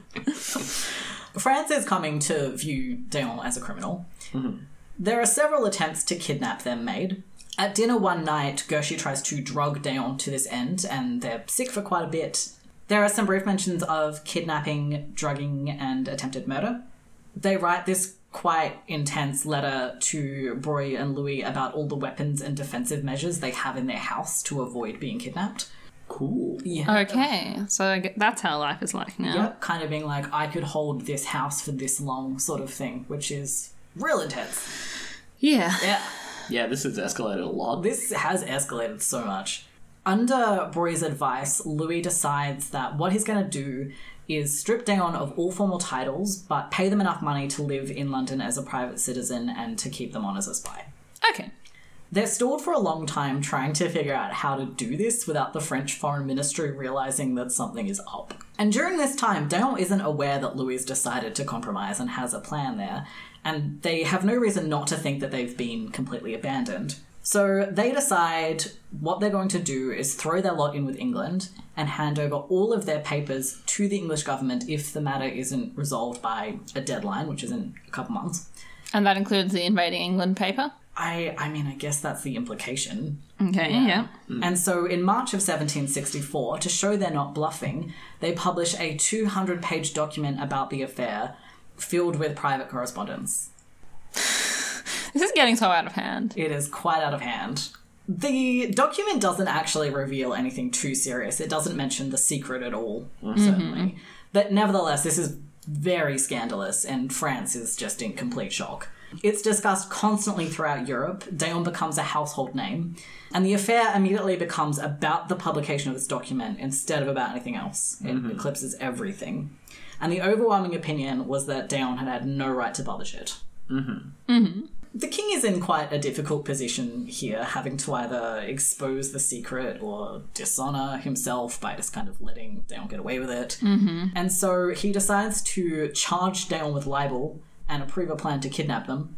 France is coming to view d'Eon as a criminal. Mm-hmm. There are several attempts to kidnap them made. At dinner one night, Guerchy tries to drug d'Eon to this end, and they're sick for quite a bit. There are some brief mentions of kidnapping, drugging, and attempted murder. They write this quite intense letter to Broglie and Louis about all the weapons and defensive measures they have in their house to avoid being kidnapped. Cool. Yeah. Okay. So I gue- that's how life is like now. Yep, kind of being like, I could hold this house for this long, sort of thing, which is real intense. Yeah. Yeah, Yeah, this has escalated a lot. this has escalated so much. Under Broglie's advice, Louis decides that what he's going to do is strip down of all formal titles, but pay them enough money to live in London as a private citizen and to keep them on as a spy. Okay. They're stalled for a long time trying to figure out how to do this without the French Foreign Ministry realizing that something is up. And during this time, d'Eon isn't aware that Louis decided to compromise and has a plan there, and they have no reason not to think that they've been completely abandoned. So they decide what they're going to do is throw their lot in with England and hand over all of their papers to the English government if the matter isn't resolved by a deadline, which is in a couple months. And that includes the invading England paper. I I mean I guess that's the implication. Okay. Yeah. Mm. And so in March of 1764, to show they're not bluffing, they publish a 200 page document about the affair filled with private correspondence. This is getting so out of hand. It is quite out of hand. The document doesn't actually reveal anything too serious. It doesn't mention the secret at all, mm-hmm. certainly. But nevertheless, this is very scandalous, and France is just in complete shock. It's discussed constantly throughout Europe. d'Eon becomes a household name, and the affair immediately becomes about the publication of this document instead of about anything else. It mm-hmm. eclipses everything. And the overwhelming opinion was that d'Eon had had no right to publish it. Mm-hmm. Mm-hmm. The king is in quite a difficult position here, having to either expose the secret or dishonor himself by just kind of letting d'Eon get away with it. Mm-hmm. And so he decides to charge d'Eon with libel and approve a plan to kidnap them.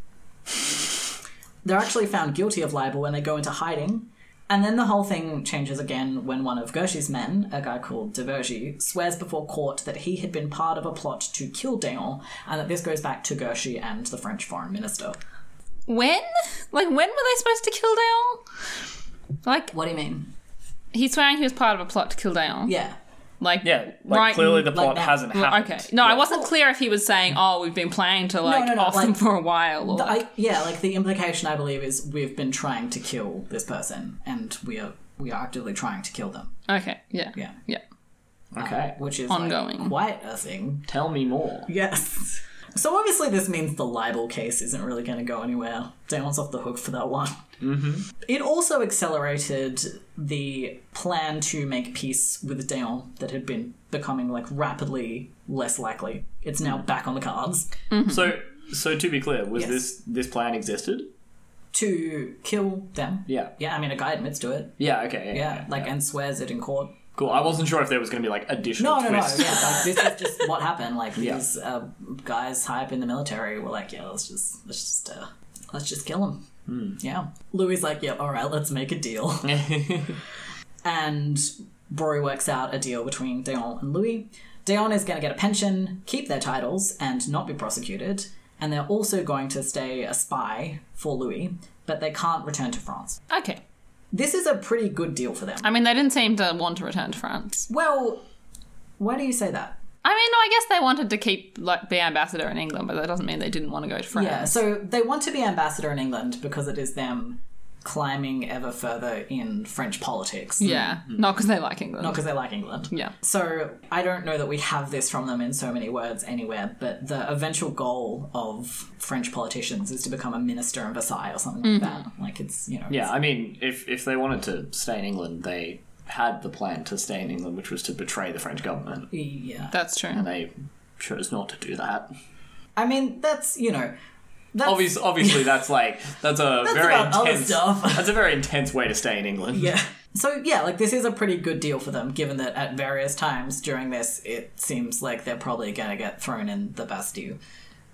They're actually found guilty of libel when they go into hiding. And then the whole thing changes again when one of Guerchy's men, a guy called De Vergy, swears before court that he had been part of a plot to kill d'Eon, and that this goes back to Guerchy and the French foreign minister. When? Like, when were they supposed to kill d'Eon? Like, What do you mean? he's swearing he was part of a plot to kill d'Eon. Yeah. Like, Yeah, like right. clearly the plot that. hasn't happened. Okay. No, I wasn't clear if he was saying, mm. "Oh, we've been planning to like no, no, off them for a while." Or, The- I, yeah, like the implication I believe is we've been trying to kill this person, and we are we are actively trying to kill them. okay. Yeah. Yeah, Yeah. Okay, which is like, Ongoing. quite a thing. tell me more. Yes. So obviously this means the libel case isn't really going to go anywhere. d'Eon's off the hook for that one. Mm-hmm. It also accelerated the plan to make peace with d'Eon that had been becoming like rapidly less likely. It's now back on the cards So, so to be clear, was Yes. this this plan existed? to kill them. Yeah. Yeah, I mean a guy admits to it. Yeah. Okay. Yeah. Yeah, yeah, like yeah. and swears it in court. Cool. I wasn't sure if there was going to be like additional No, no, no. twists. Yeah, like this is just what happened. Like Yeah. these uh, guys high up in the military were like, yeah, let's just let's just uh, let's just kill him. Hmm. Yeah. Louis like, yeah, all right, let's make a deal. and Rory works out a deal between d'Eon and Louis. d'Eon is going to get a pension, keep their titles, and not be prosecuted. and they're also going to stay a spy for Louis, but they can't return to France. Okay. This is a pretty good deal for them. I mean, they didn't seem to want to return to France. Well, why do you say that? I mean, no, I guess they wanted to keep like be ambassador in England, but that doesn't mean they didn't want to go to France. Yeah, so they want to be ambassador in England because it is them climbing ever further in French politics. Yeah, mm-hmm. not because they like England. Not because they like England. yeah. So I don't know that we have this from them in so many words anywhere, but the eventual goal of French politicians is to become a minister in Versailles or something like mm-hmm. that. Like it's you know Yeah, I mean, if if they wanted to stay in England, they had the plan to stay in England, which was to betray the French government, yeah. That's true. and they chose not to do that. I mean that's you know that's Obviously, obviously, that's like that's a very intense. that's a very intense way to stay in England. Yeah. So yeah, like this is a pretty good deal for them, given that at various times during this, it seems like they're probably going to get thrown in the Bastille,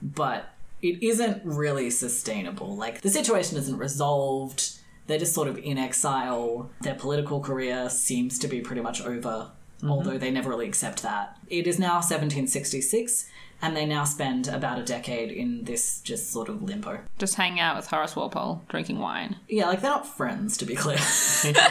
but it isn't really sustainable. Like the situation isn't resolved. They're just sort of in exile. Their political career seems to be pretty much over, mm-hmm. although they never really accept that. It is now 1766, and they now spend about a decade in this just sort of limbo. Just hanging out with Horace Walpole, drinking wine. Yeah, like they're not friends, to be clear.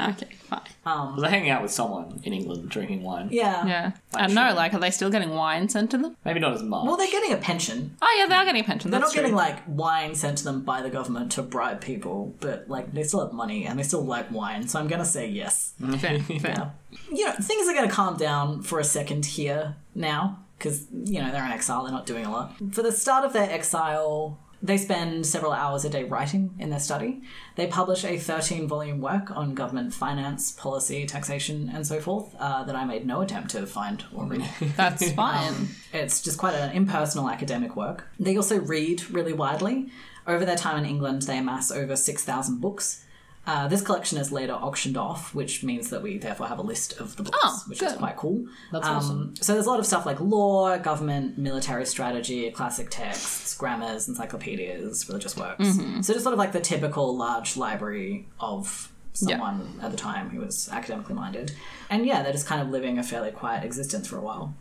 Okay, fine. Um, they're hanging out with someone in England drinking wine. yeah. Yeah. I don't know, like, are they still getting wine sent to them? Maybe not as much. Well, they're getting a pension. Oh, yeah, they are getting a pension. They're That's not getting like wine sent to them by the government to bribe people, but like they still have money and they still like wine, so I'm gonna say yes. Fair, fair. You know, things are gonna calm down for a second here now, because, you know, they're in exile, they're not doing a lot. For the start of their exile, they spend several hours a day writing in their study. They publish a 13 volume work on government finance, policy, taxation, and so forth uh, that I made no attempt to find or read. That's fine. It's just quite an impersonal academic work. They also read really widely. Over their time in England, they amass over 6,000 books. Uh, this collection is later auctioned off, which means that we therefore have a list of the books, Oh, which is quite cool. That's Um, awesome. So there's a lot of stuff like law, government, military strategy, classic texts, grammars, encyclopedias, religious works. Mm-hmm. So just sort of like the typical large library of Yeah. someone at the time who was academically minded. And yeah, they're just kind of living a fairly quiet existence for a while.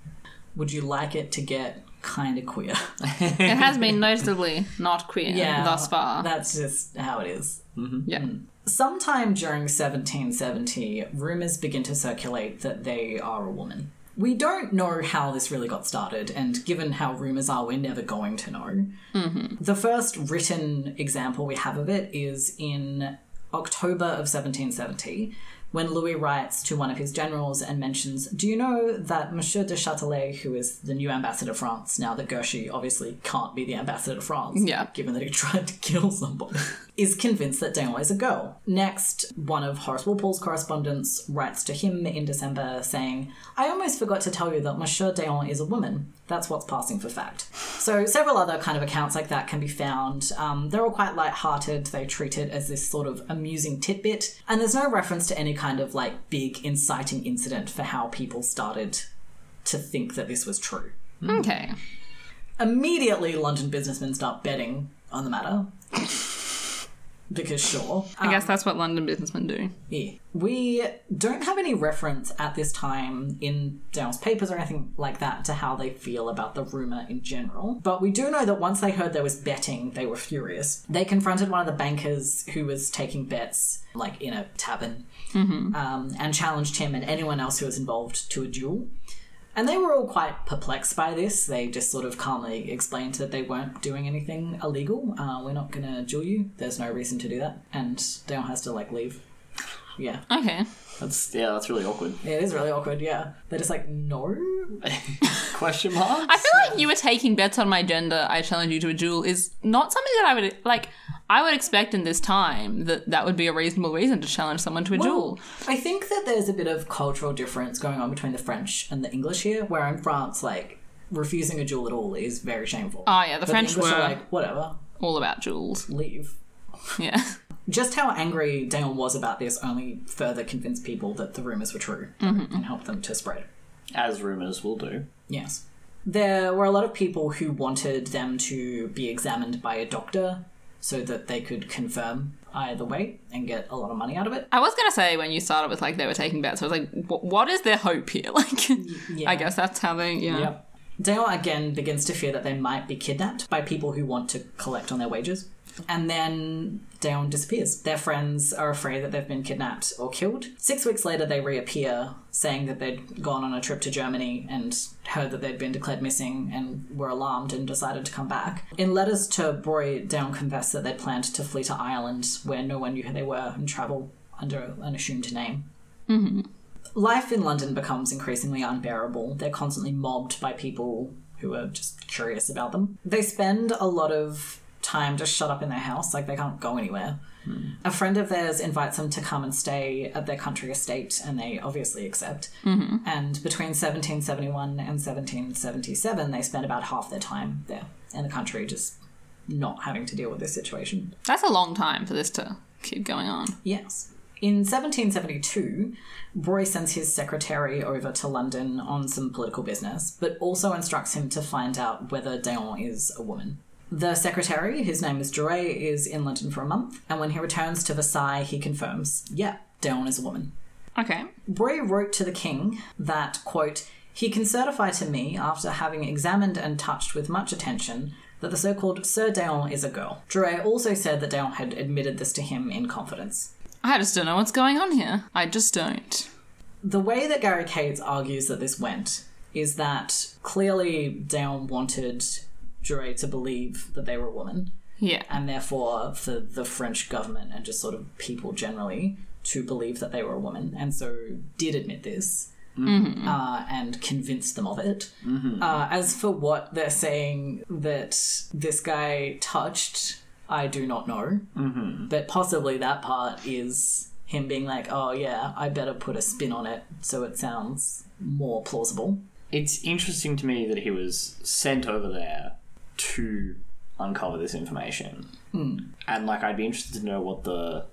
Would you like it to get kind of queer? It has been noticeably not queer yeah, thus far. That's just how it is. yeah. Sometime during 1770, rumours begin to circulate that they are a woman. We don't know how this really got started, and given how rumours are, we're never going to know. Mm-hmm. The first written example we have of it is in October of 1770, when Louis writes to one of his generals and mentions, Do you know that Monsieur de Châtelet, who is the new ambassador to France, now that Guerchy obviously can't be the ambassador to France, Yeah. given that he tried to kill somebody, is convinced that d'Eon is a girl. Next, one of Horace Walpole's correspondents writes to him in December saying, I almost forgot to tell you that Monsieur d'Eon is a woman. That's what's passing for fact. So, several other kind of accounts like that can be found. Um, they're all quite light-hearted. They treat it as this sort of amusing tidbit, and there's no reference to any kind of like big inciting incident for how people started to think that this was true Okay. immediately London businessmen start betting on the matter. Because sure. I guess that's what London businessmen do. Yeah. We don't have any reference at this time in d'Eon's papers or anything like that to how they feel about the rumour in general. But we do know that once they heard there was betting, they were furious. They confronted one of the bankers who was taking bets, like in a tavern, um, and challenged him and anyone else who was involved to a duel. And they were all quite perplexed by this. They just sort of calmly explained that they weren't doing anything illegal. Uh, we're not going to duel you. There's no reason to do that. And d'Eon has to, like, leave. Yeah. Okay. That's yeah, that's really awkward. It is really awkward, yeah. They're just like, no? Question mark? I feel like you were taking bets on my gender. I challenge you to a duel is not something that I would like. I would expect in this time that that would be a reasonable reason to challenge someone to a duel. I think that there's a bit of cultural difference going on between the French and the English here, where in France, like, refusing a duel at all is very shameful. Oh yeah, the But French the were are like, whatever, all about duels. leave. Yeah. Just how angry d'Eon was about this only further convinced people that the rumours were true mm-hmm. and helped them to spread. As rumors will do. Yes. There were a lot of people who wanted them to be examined by a doctor so that they could confirm either way and get a lot of money out of it. I was gonna say when you started with like they were taking bets, I was like, what is their hope here? Like, yeah. I guess that's how they. Yeah. Yep. d'Eon again begins to fear that they might be kidnapped by people who want to collect on their wages. And then d'Eon disappears. Their friends are afraid that they've been kidnapped or killed. Six weeks later, they reappear, saying that they'd gone on a trip to Germany and heard that they'd been declared missing and were alarmed and decided to come back. In letters to Broglie, d'Eon confessed that they'd planned to flee to Ireland, where no one knew who they were, and travel under an assumed name. Mm-hmm. Life in London becomes increasingly unbearable. They're constantly mobbed by people who are just curious about them. They spend a lot of time just shut up in their house, like they can't go anywhere. Hmm. A friend of theirs invites them to come and stay at their country estate, and they obviously accept. Mm-hmm. And between 1771 and 1777, they spend about half their time there in the country, just not having to deal with this situation. That's a long time for this to keep going on. Yes. In 1772, Broglie sends his secretary over to London on some political business, but also instructs him to find out whether d'Eon is a woman. The secretary, his name is Drouet, is in London for a month, and when he returns to Versailles, he confirms, yeah, d'Eon is a woman. Okay. Broglie wrote to the king that, quote, he can certify to me, after having examined and touched with much attention, that the so called Sir d'Eon is a girl. Drouet also said that d'Eon had admitted this to him in confidence. I just don't know what's going on here. I just don't. The way that Gary Kates argues that this went is that clearly d'Eon wanted Drouet to believe that they were a woman, Yeah. and therefore for the French government and just sort of people generally to believe that they were a woman, and so did admit this. Uh, and convinced them of it. Uh, as for what they're saying that this guy touched, I do not know. But possibly that part is him being like, oh yeah, I better put a spin on it so it sounds more plausible. It's interesting to me that he was sent over there to uncover this information. Hmm. And, like, I'd be interested to know what the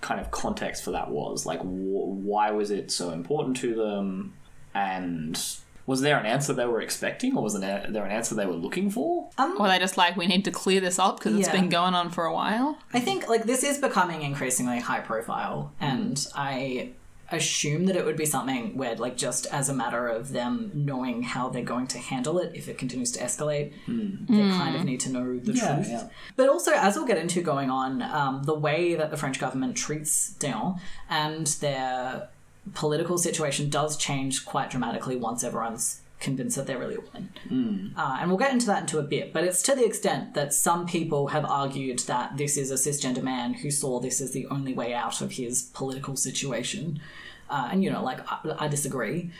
kind of context for that was. Like, wh- why was it so important to them? And was there an answer they were expecting, or was there there an answer they were looking for? Um, or they just like, we need to clear this up because it's been going on for a while. I think like this is becoming increasingly high profile, and I assume that it would be something where like just as a matter of them knowing how they're going to handle it if it continues to escalate they kind of need to know the Yeah, truth. yeah. but also as we'll get into going on um, the way that the french government treats d'Eon and their political situation does change quite dramatically once everyone's convinced that they're really a woman uh, and we'll get into that into a bit, but it's to the extent that some people have argued that this is a cisgender man who saw this as the only way out of his political situation. Uh, and, you know, like, I, I disagree.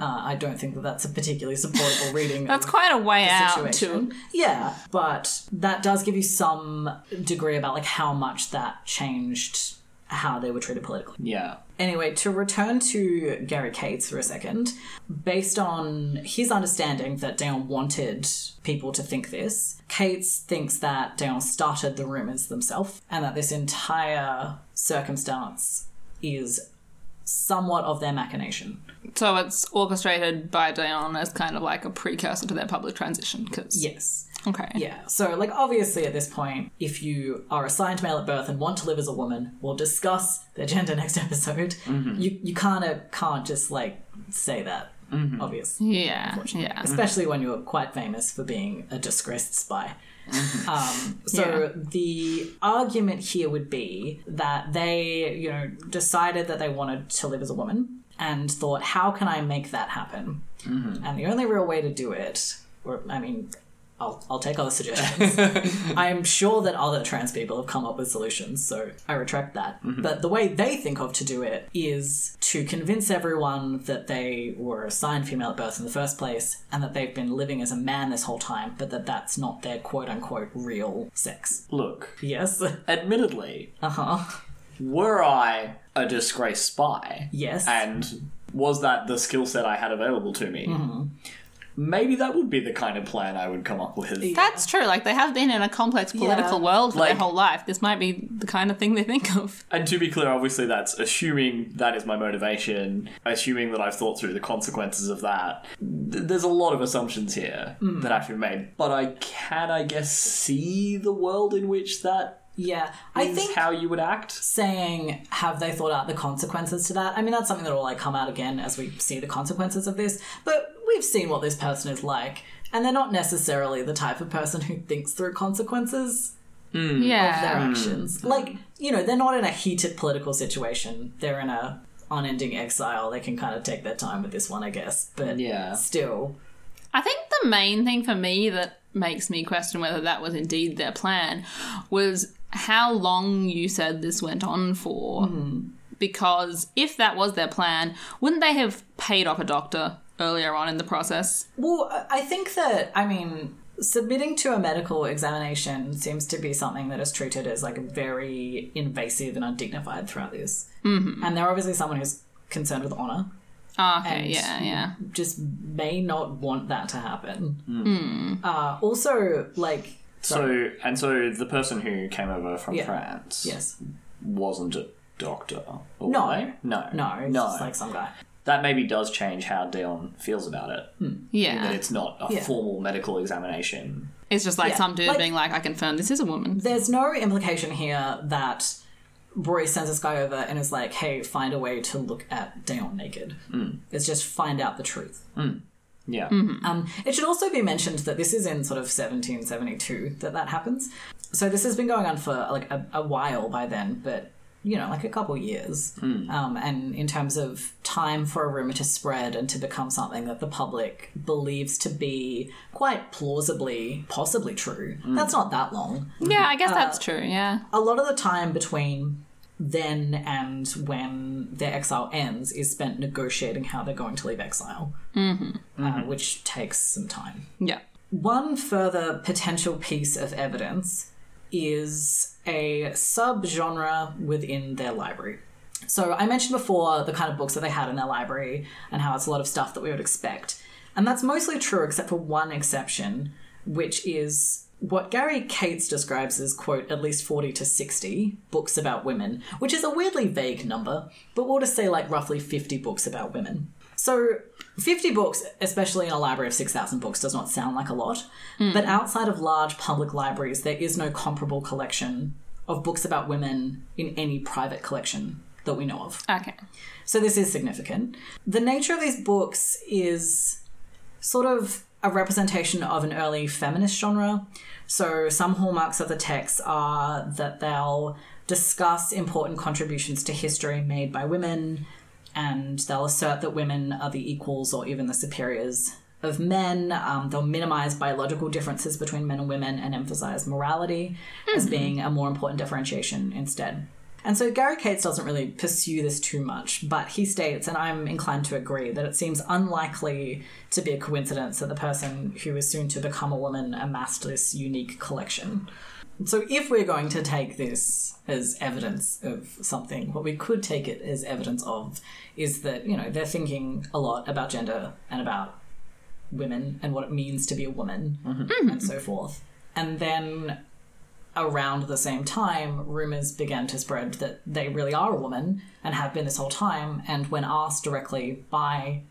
Uh, I don't think that that's a particularly supportable reading. That's of quite a way out situation. to. Yeah, but that does give you some degree about, like, how much that changed how they were treated politically. Yeah. Anyway, to return to Gary Kates for a second, based on his understanding that d'Eon wanted people to think this, Kates thinks that d'Eon started the rumours themselves and that this entire circumstance is somewhat of their machination. So it's orchestrated by d'Eon as kind of like a precursor to their public transition. Cause, Yes. Okay. Yeah. So, like, obviously, at this point, if you are assigned male at birth and want to live as a woman, we'll discuss their gender next episode. Mm-hmm. You you kind of can't just like say that. Mm-hmm. Obviously. Yeah. Yeah. especially when you're quite famous for being a disgraced spy. Mm-hmm. um, so Yeah. the argument here would be that they, you know, decided that they wanted to live as a woman and thought, how can I make that happen? And the only real way to do it, or I mean, I'll, I'll take other suggestions. I'm sure that other trans people have come up with solutions, so I retract that. But the way they think of to do it is to convince everyone that they were assigned female at birth in the first place and that they've been living as a man this whole time, but that that's not their quote unquote real sex. Look, Yes. admittedly, Uh huh. were I a disgraced spy, Yes. and was that the skill set I had available to me, maybe that would be the kind of plan I would come up with. That's true. Like they have been in a complex political Yeah. world for Like- their whole life. This might be the kind of thing they think of. And to be clear, obviously, that's assuming that is my motivation, assuming that I've thought through the consequences of that. Th- There's a lot of assumptions here mm. that I've to be made. But I can, I guess, see the world in which that Yeah, I think how you would act. saying have they thought out the consequences to that? I mean, that's something that will like come out again as we see the consequences of this. But we've seen what this person is like, and they're not necessarily the type of person who thinks through consequences hmm. of their Yeah. actions. Like, you know, they're not in a heated political situation. They're in a unending exile. They can kind of take their time with this one, I guess. But Yeah. still, I think the main thing for me that makes me question whether that was indeed their plan was how long you said this went on for. Because if that was their plan, wouldn't they have paid off a doctor earlier on in the process? Well, I- think that, I mean, submitting to a medical examination seems to be something that is treated as like very invasive and undignified throughout this. Mm-hmm. And they're obviously someone who's concerned with honor, Oh, okay, yeah, yeah. just may not want that to happen. Uh, also, like, So and so the person who came over from Yeah. France yes, wasn't a doctor. or No. were they? no, no, it's no. just like some guy. that maybe does change how d'Eon feels about it. Hmm. Yeah. That it's not a Yeah. formal medical examination. It's just like Yeah, some dude like- being like, I confirm this is a woman. There's no implication here that Broglie sends this guy over and is like, hey, find a way to look at d'Eon naked. Hmm. It's just find out the truth. Hmm. Yeah, Um, it should also be mentioned that this is in sort of 1772 that that happens. So this has been going on for like a, a while by then, but you know, like a couple years. Um, and in terms of time for a rumor to spread and to become something that the public believes to be quite plausibly, possibly true, that's not that long. Yeah, I guess that's true, yeah. A lot of the time between then and when their exile ends is spent negotiating how they're going to leave exile, uh, which takes some time. Yeah. One further potential piece of evidence is a subgenre within their library. So I mentioned before the kind of books that they had in their library and how it's a lot of stuff that we would expect. And that's mostly true except for one exception, which is what Gary Kates describes as quote at least 40 to 60 books about women, which is a weirdly vague number, but we'll just say like roughly 50 books about women. So 50 books, especially in a library of 6,000 books, does not sound like a lot. Hmm. But outside of large public libraries, there is no comparable collection of books about women in any private collection that we know of. Okay. So this is significant. The nature of these books is sort of a representation of an early feminist genre. So some hallmarks of the texts are that they'll discuss important contributions to history made by women, and they'll assert that women are the equals or even the superiors of men. Um, they'll minimize biological differences between men and women and emphasize morality as being a more important differentiation instead. And so Gary Kates doesn't really pursue this too much, but he states, and I'm inclined to agree, that it seems unlikely to be a coincidence that the person who is soon to become a woman amassed this unique collection. So if we're going to take this as evidence of something, what we could take it as evidence of is that, you know, they're thinking a lot about gender and about women and what it means to be a woman mm-hmm. and so forth. And then around the same time, rumors began to spread that they really are a woman and have been this whole time. And when asked directly by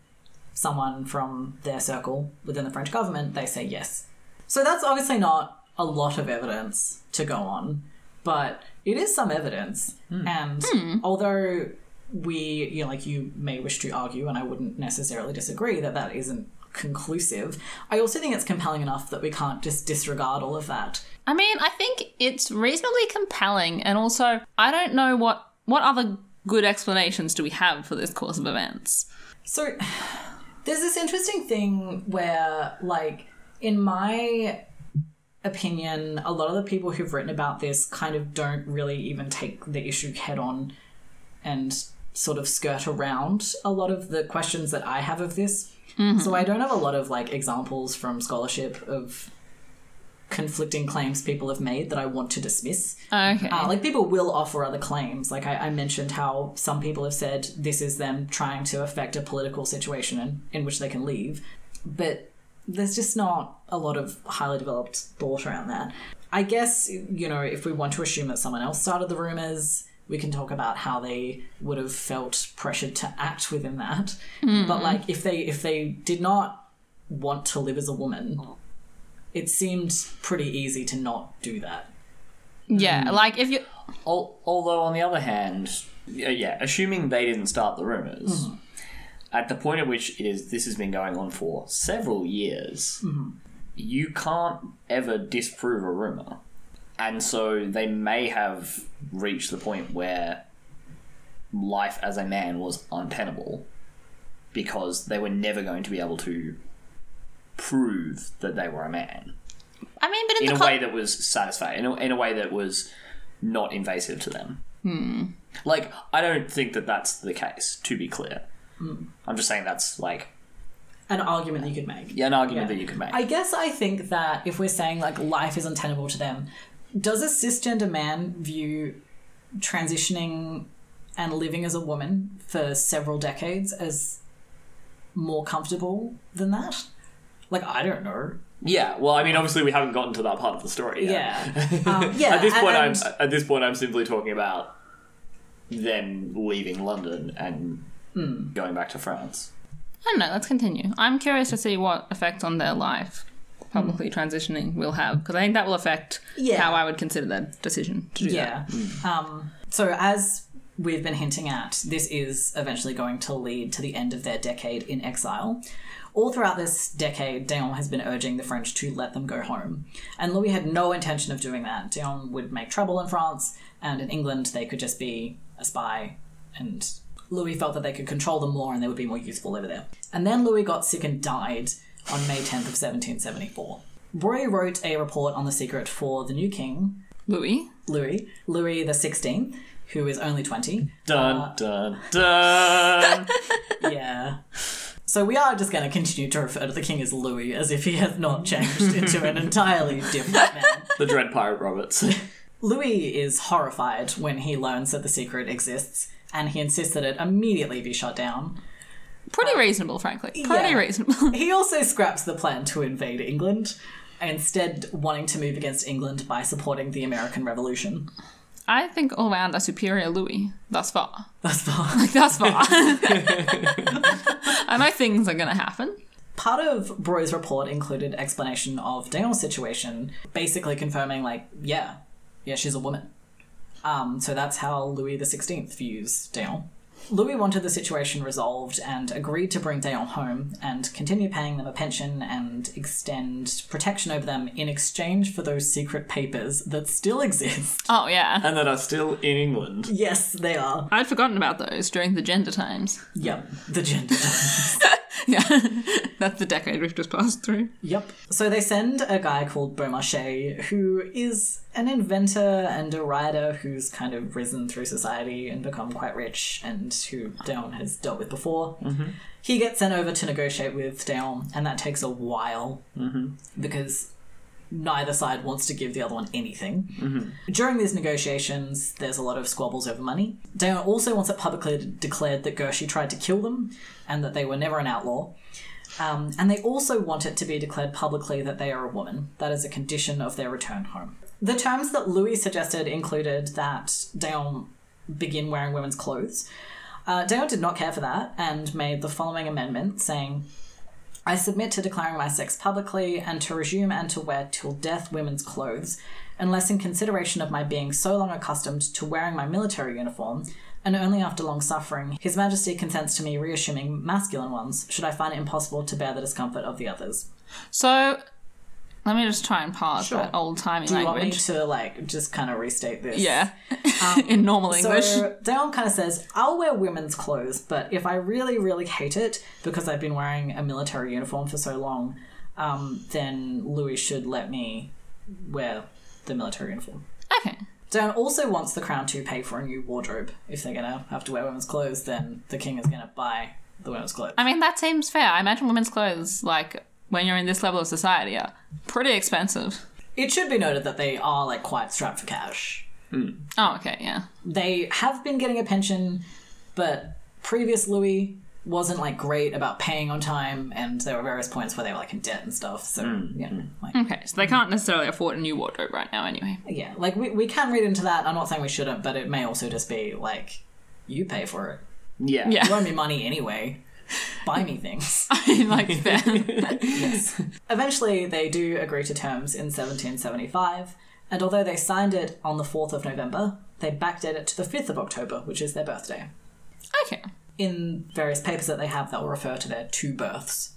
someone from their circle within the French government, they say yes. So that's obviously not a lot of evidence to go on, but it is some evidence. Hmm. And hmm. although we, you know, like you may wish to argue, and I wouldn't necessarily disagree that that isn't conclusive, I also think it's compelling enough that we can't just disregard all of that. I mean, I think it's reasonably compelling, and also I don't know what what other good explanations do we have for this course of events. So there's this interesting thing where, like, in my opinion, a lot of the people who've written about this kind of don't really even take the issue head on and sort of skirt around a lot of the questions that I have of this. So I don't have a lot of like examples from scholarship of conflicting claims people have made that I want to dismiss. Okay. Uh, like people will offer other claims. Like I, I mentioned how some people have said this is them trying to affect a political situation in, in which they can leave. But there's just not a lot of highly developed thought around that. I guess, you know, if we want to assume that someone else started the rumors, we can talk about how they would have felt pressured to act within that. Hmm. But like if they if they did not want to live as a woman, it seemed pretty easy to not do that. Yeah, hmm. like if you. Al- Although, on the other hand, yeah, yeah, assuming they didn't start the rumors, hmm. at the point at which it is this has been going on for several years, you can't ever disprove a rumor, and so they may have reached the point where life as a man was untenable because they were never going to be able to prove that they were a man I mean, but in, in the a con- way that was satisfying, in a, in a way that was not invasive to them. Hmm. Like, I don't think that that's the case, to be clear. I'm just saying that's like An argument you could make. yeah, an argument Yeah. that you could make. I guess I think that if we're saying like life is untenable to them, does a cisgender man view transitioning and living as a woman for several decades as more comfortable than that? Like I don't know. yeah, well, I mean, obviously, we haven't gotten to that part of the story. Yet. Yeah, um, yeah. at this and- point, I'm at this point, I'm simply talking about them leaving London and Hmm. going back to France. I don't know. Let's continue. I'm curious to see what effect on their life publicly transitioning will have because I think that will affect Yeah. how I would consider their decision to do Yeah. Hmm. Um, so as we've been hinting at, this is eventually going to lead to the end of their decade in exile. All throughout this decade, d'Eon has been urging the French to let them go home. And Louis had no intention of doing that. d'Eon would make trouble in France, and in England they could just be a spy, and Louis felt that they could control them more and they would be more useful over there. And then Louis got sick and died on May 10th of 1774. Broglie wrote a report on the secret for the new king. Louis. Louis, Louis the Sixteenth, who is only twenty. Dun Uh, dun dun. Yeah. So we are just going to continue to refer to the king as Louis as if he has not changed into an entirely different man. the Dread Pirate Roberts. Louis is horrified when he learns that the secret exists, and he insists that it immediately be shut down. Pretty reasonable, frankly. Pretty yeah. reasonable. He also scraps the plan to invade England, instead wanting to move against England by supporting the American Revolution. I think all round a superior Louis thus far. Thus far. Like thus far. I know things are gonna happen. Part of Broglie's report included explanation of d'Eon's situation, basically confirming, like, yeah, yeah, she's a woman. Um, so that's how Louis XVI views d'Eon. Louis wanted the situation resolved and agreed to bring d'Eon home and continue paying them a pension and extend protection over them in exchange for those secret papers that still exist. Oh yeah. and that are still in England. yes, they are. I'd forgotten about those during the gender times. Yep, the gender. Yeah. That's the decade we've just passed through. Yep. So they send a guy called Beaumarchais, who is an inventor and a writer who's kind of risen through society and become quite rich, and who d'Eon has dealt with before. Mm-hmm. He gets sent over to negotiate with d'Eon, and that takes a while mm-hmm. because neither side wants to give the other one anything. During these negotiations, there's a lot of squabbles over money. d'Eon also wants it publicly declared that Guerchy tried to kill them and that they were never an outlaw. Um, and they also want it to be declared publicly that they are a woman. That is a condition of their return home. The terms that Louis suggested included that d'Eon begin wearing women's clothes. Uh, d'Eon did not care for that and made the following amendment saying, I submit to declaring my sex publicly and to resume and to wear till death women's clothes, unless in consideration of my being so long accustomed to wearing my military uniform, and only after long suffering, His Majesty consents to me reassuming masculine ones, should I find it impossible to bear the discomfort of the others. So let me just try and parse Sure. that old timey language. Do you want me to like just kind of restate this? Yeah. In normal English. So d'Eon kind of says, I'll wear women's clothes, but if I really, really hate it because I've been wearing a military uniform for so long, um, then Louis should let me wear the military uniform. okay. d'Eon also wants the crown to pay for a new wardrobe. If they're gonna have to wear women's clothes, then the king is gonna buy the women's clothes. I mean, that seems fair. I imagine women's clothes, like, when you're in this level of society, are pretty expensive. It should be noted that they are like quite strapped for cash. Oh, okay, yeah. they have been getting a pension, but previous Louis wasn't like great about paying on time, and there were various points where they were like in debt and stuff. So hmm. you know, hmm. like Okay, so they can't necessarily afford a new wardrobe right now, anyway. yeah, like we we can read into that. I'm not saying we shouldn't, but it may also just be like you pay for it. Yeah. Yeah. You owe me money anyway. Buy me things. I mean, like, fair. Eventually, they do agree to terms in 1775, And although they signed it on the 4th of November, they backdate it to the 5th of October, which is their birthday. Okay. In various papers that they have, they'll refer to their two births.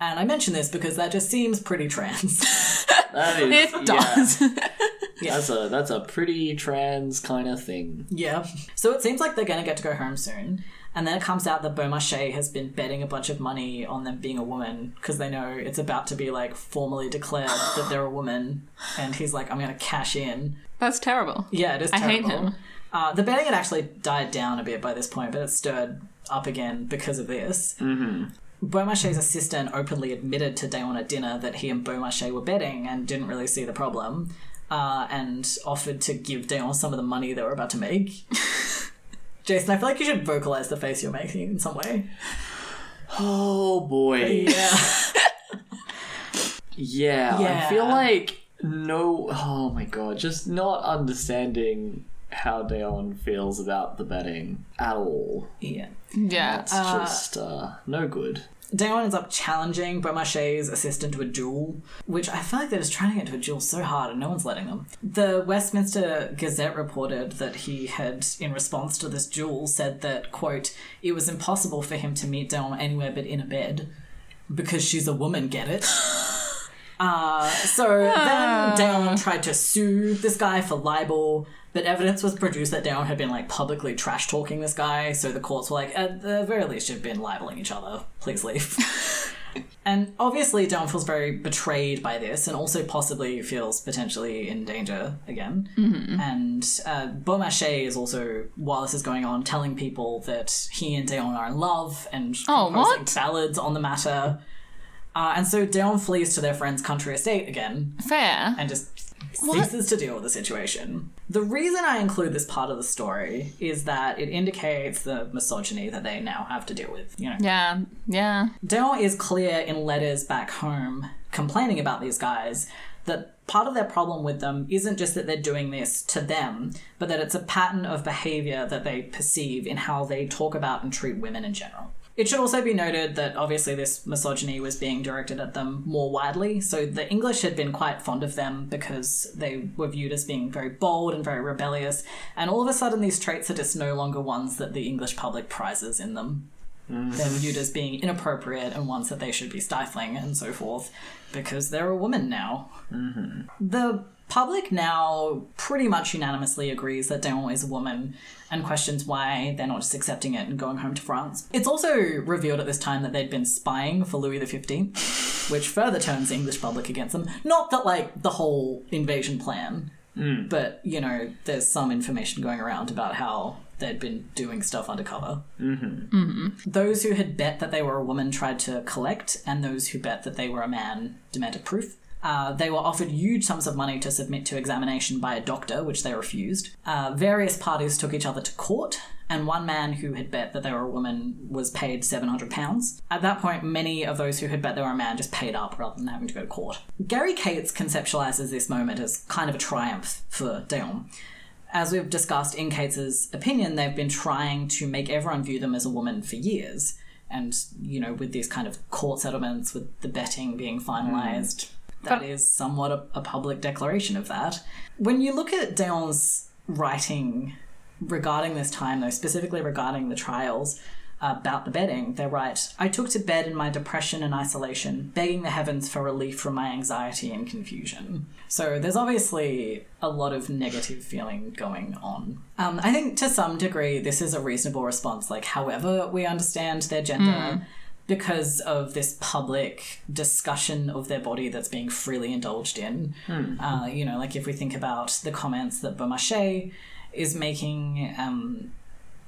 And I mention this because that just seems pretty trans. That is, It yeah, does. that's a that's a pretty trans kind of thing. yeah. So it seems like they're going to get to go home soon. And then it comes out that Beaumarchais has been betting a bunch of money on them being a woman because they know it's about to be like formally declared that they're a woman. And he's like, I'm going to cash in. That's terrible. Yeah, it is I hate him. Uh, the betting had actually died down a bit by this point, but it stirred up again because of this. Mm-hmm. Beaumarchais' assistant openly admitted to d'Eon at dinner that he and Beaumarchais were betting and didn't really see the problem, uh, and offered to give d'Eon some of the money they were about to make. Jason, I feel like you should vocalize the face you're making in some way. Oh boy. Yeah. Yeah, Yeah. I feel like no. Oh my god, just not understanding how d'Eon feels about the betting at all. yeah. Yeah. It's just uh, no good. d'Eon ends up challenging Beaumarchais' assistant to a duel, which I feel like they're just trying to get to a duel so hard and no one's letting them. The Westminster Gazette reported that he had, in response to this duel, said that, quote, it was impossible for him to meet d'Eon anywhere but in a bed because she's a woman, get it? Uh, so then d'Eon tried to sue this guy for libel, but evidence was produced that d'Eon had been like publicly trash talking this guy, so the courts were like, at the very least, you've been libeling each other. Please leave. and obviously, d'Eon feels very betrayed by this, and also possibly feels potentially in danger again. And uh, Beaumarchais is also, while this is going on, telling people that he and d'Eon are in love and Oh, composing what? ballads on the matter. Uh, and so d'Eon flees to their friend's country estate again Fair. and just ceases to deal with the situation. The reason I include this part of the story is that it indicates the misogyny that they now have to deal with. You know, Yeah. Yeah. d'Eon is clear in letters back home complaining about these guys that part of their problem with them isn't just that they're doing this to them, but that it's a pattern of behavior that they perceive in how they talk about and treat women in general. It should also be noted that obviously this misogyny was being directed at them more widely. So the English had been quite fond of them because they were viewed as being very bold and very rebellious. And all of a sudden, these traits are just no longer ones that the English public prizes in them they're viewed as being inappropriate and ones that they should be stifling and so forth because they're a woman now. Mm-hmm. The public now pretty much unanimously agrees that d'Eon is a woman and questions why they're not just accepting it and going home to France. It's also revealed at this time that they'd been spying for Louis XV, which further turns the English public against them. Not that, like, the whole invasion plan, but, you know, there's some information going around about how they'd been doing stuff undercover. Those who had bet that they were a woman tried to collect, and those who bet that they were a man demanded proof. Uh, they were offered huge sums of money to submit to examination by a doctor, which they refused. Uh, various parties took each other to court, and one man who had bet that they were a woman was paid £700. At that point, many of those who had bet they were a man just paid up rather than having to go to court. Gary Kates conceptualizes this moment as kind of a triumph for d'Eon as we've discussed in Kates's opinion, they've been trying to make everyone view them as a woman for years. And, you know, with these kind of court settlements, with the betting being finalised, mm. that is somewhat a, a public declaration of that. When you look at d'Eon's writing regarding this time, though, specifically regarding the trials about the bedding. they write, I took to bed in my depression and isolation, begging the heavens for relief from my anxiety and confusion. So there's obviously a lot of negative feeling going on. Um, I think to some degree, this is a reasonable response. Like, however, we understand their gender. Because of this public discussion of their body that's being freely indulged in. Uh, you know, like if we think about the comments that Beaumarchais is making, um,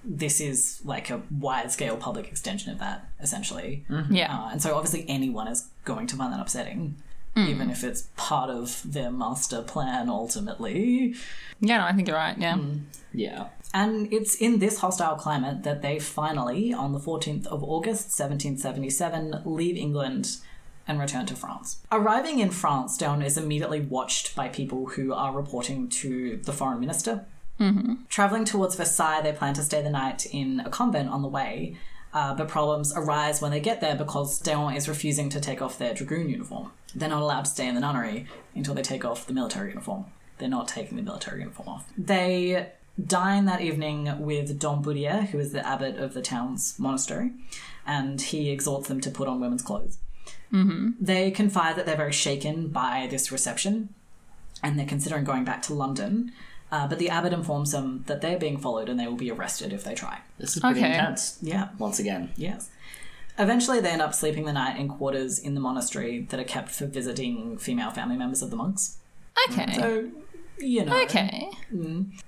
this is like a wide scale public extension of that, essentially. Mm-hmm. Yeah. Uh, and so obviously anyone is going to find that upsetting, mm. even if it's part of their master plan ultimately. Yeah, no, I think you're right. Yeah. Mm. Yeah. And it's in this hostile climate that they finally, on the 14th of August 1777, leave England and return to France. Arriving in France, d'Eon is immediately watched by people who are reporting to the foreign minister. Traveling towards Versailles, they plan to stay the night in a convent on the way, uh, but problems arise when they get there because d'Eon is refusing to take off their dragoon uniform. They're not allowed to stay in the nunnery until they take off the military uniform. They're not taking the military uniform off. They dine that evening with Dom Boudier, who is the abbot of the town's monastery, and he exhorts them to put on women's clothes. Mm-hmm. They confide that they're very shaken by this reception, and they're considering going back to London. Uh, but the abbot informs them that they're being followed and they will be arrested if they try. This is pretty Okay. intense. Yeah. Once again. Yes. Eventually, they end up sleeping the night in quarters in the monastery that are kept for visiting female family members of the monks. Okay. So, you know. Okay.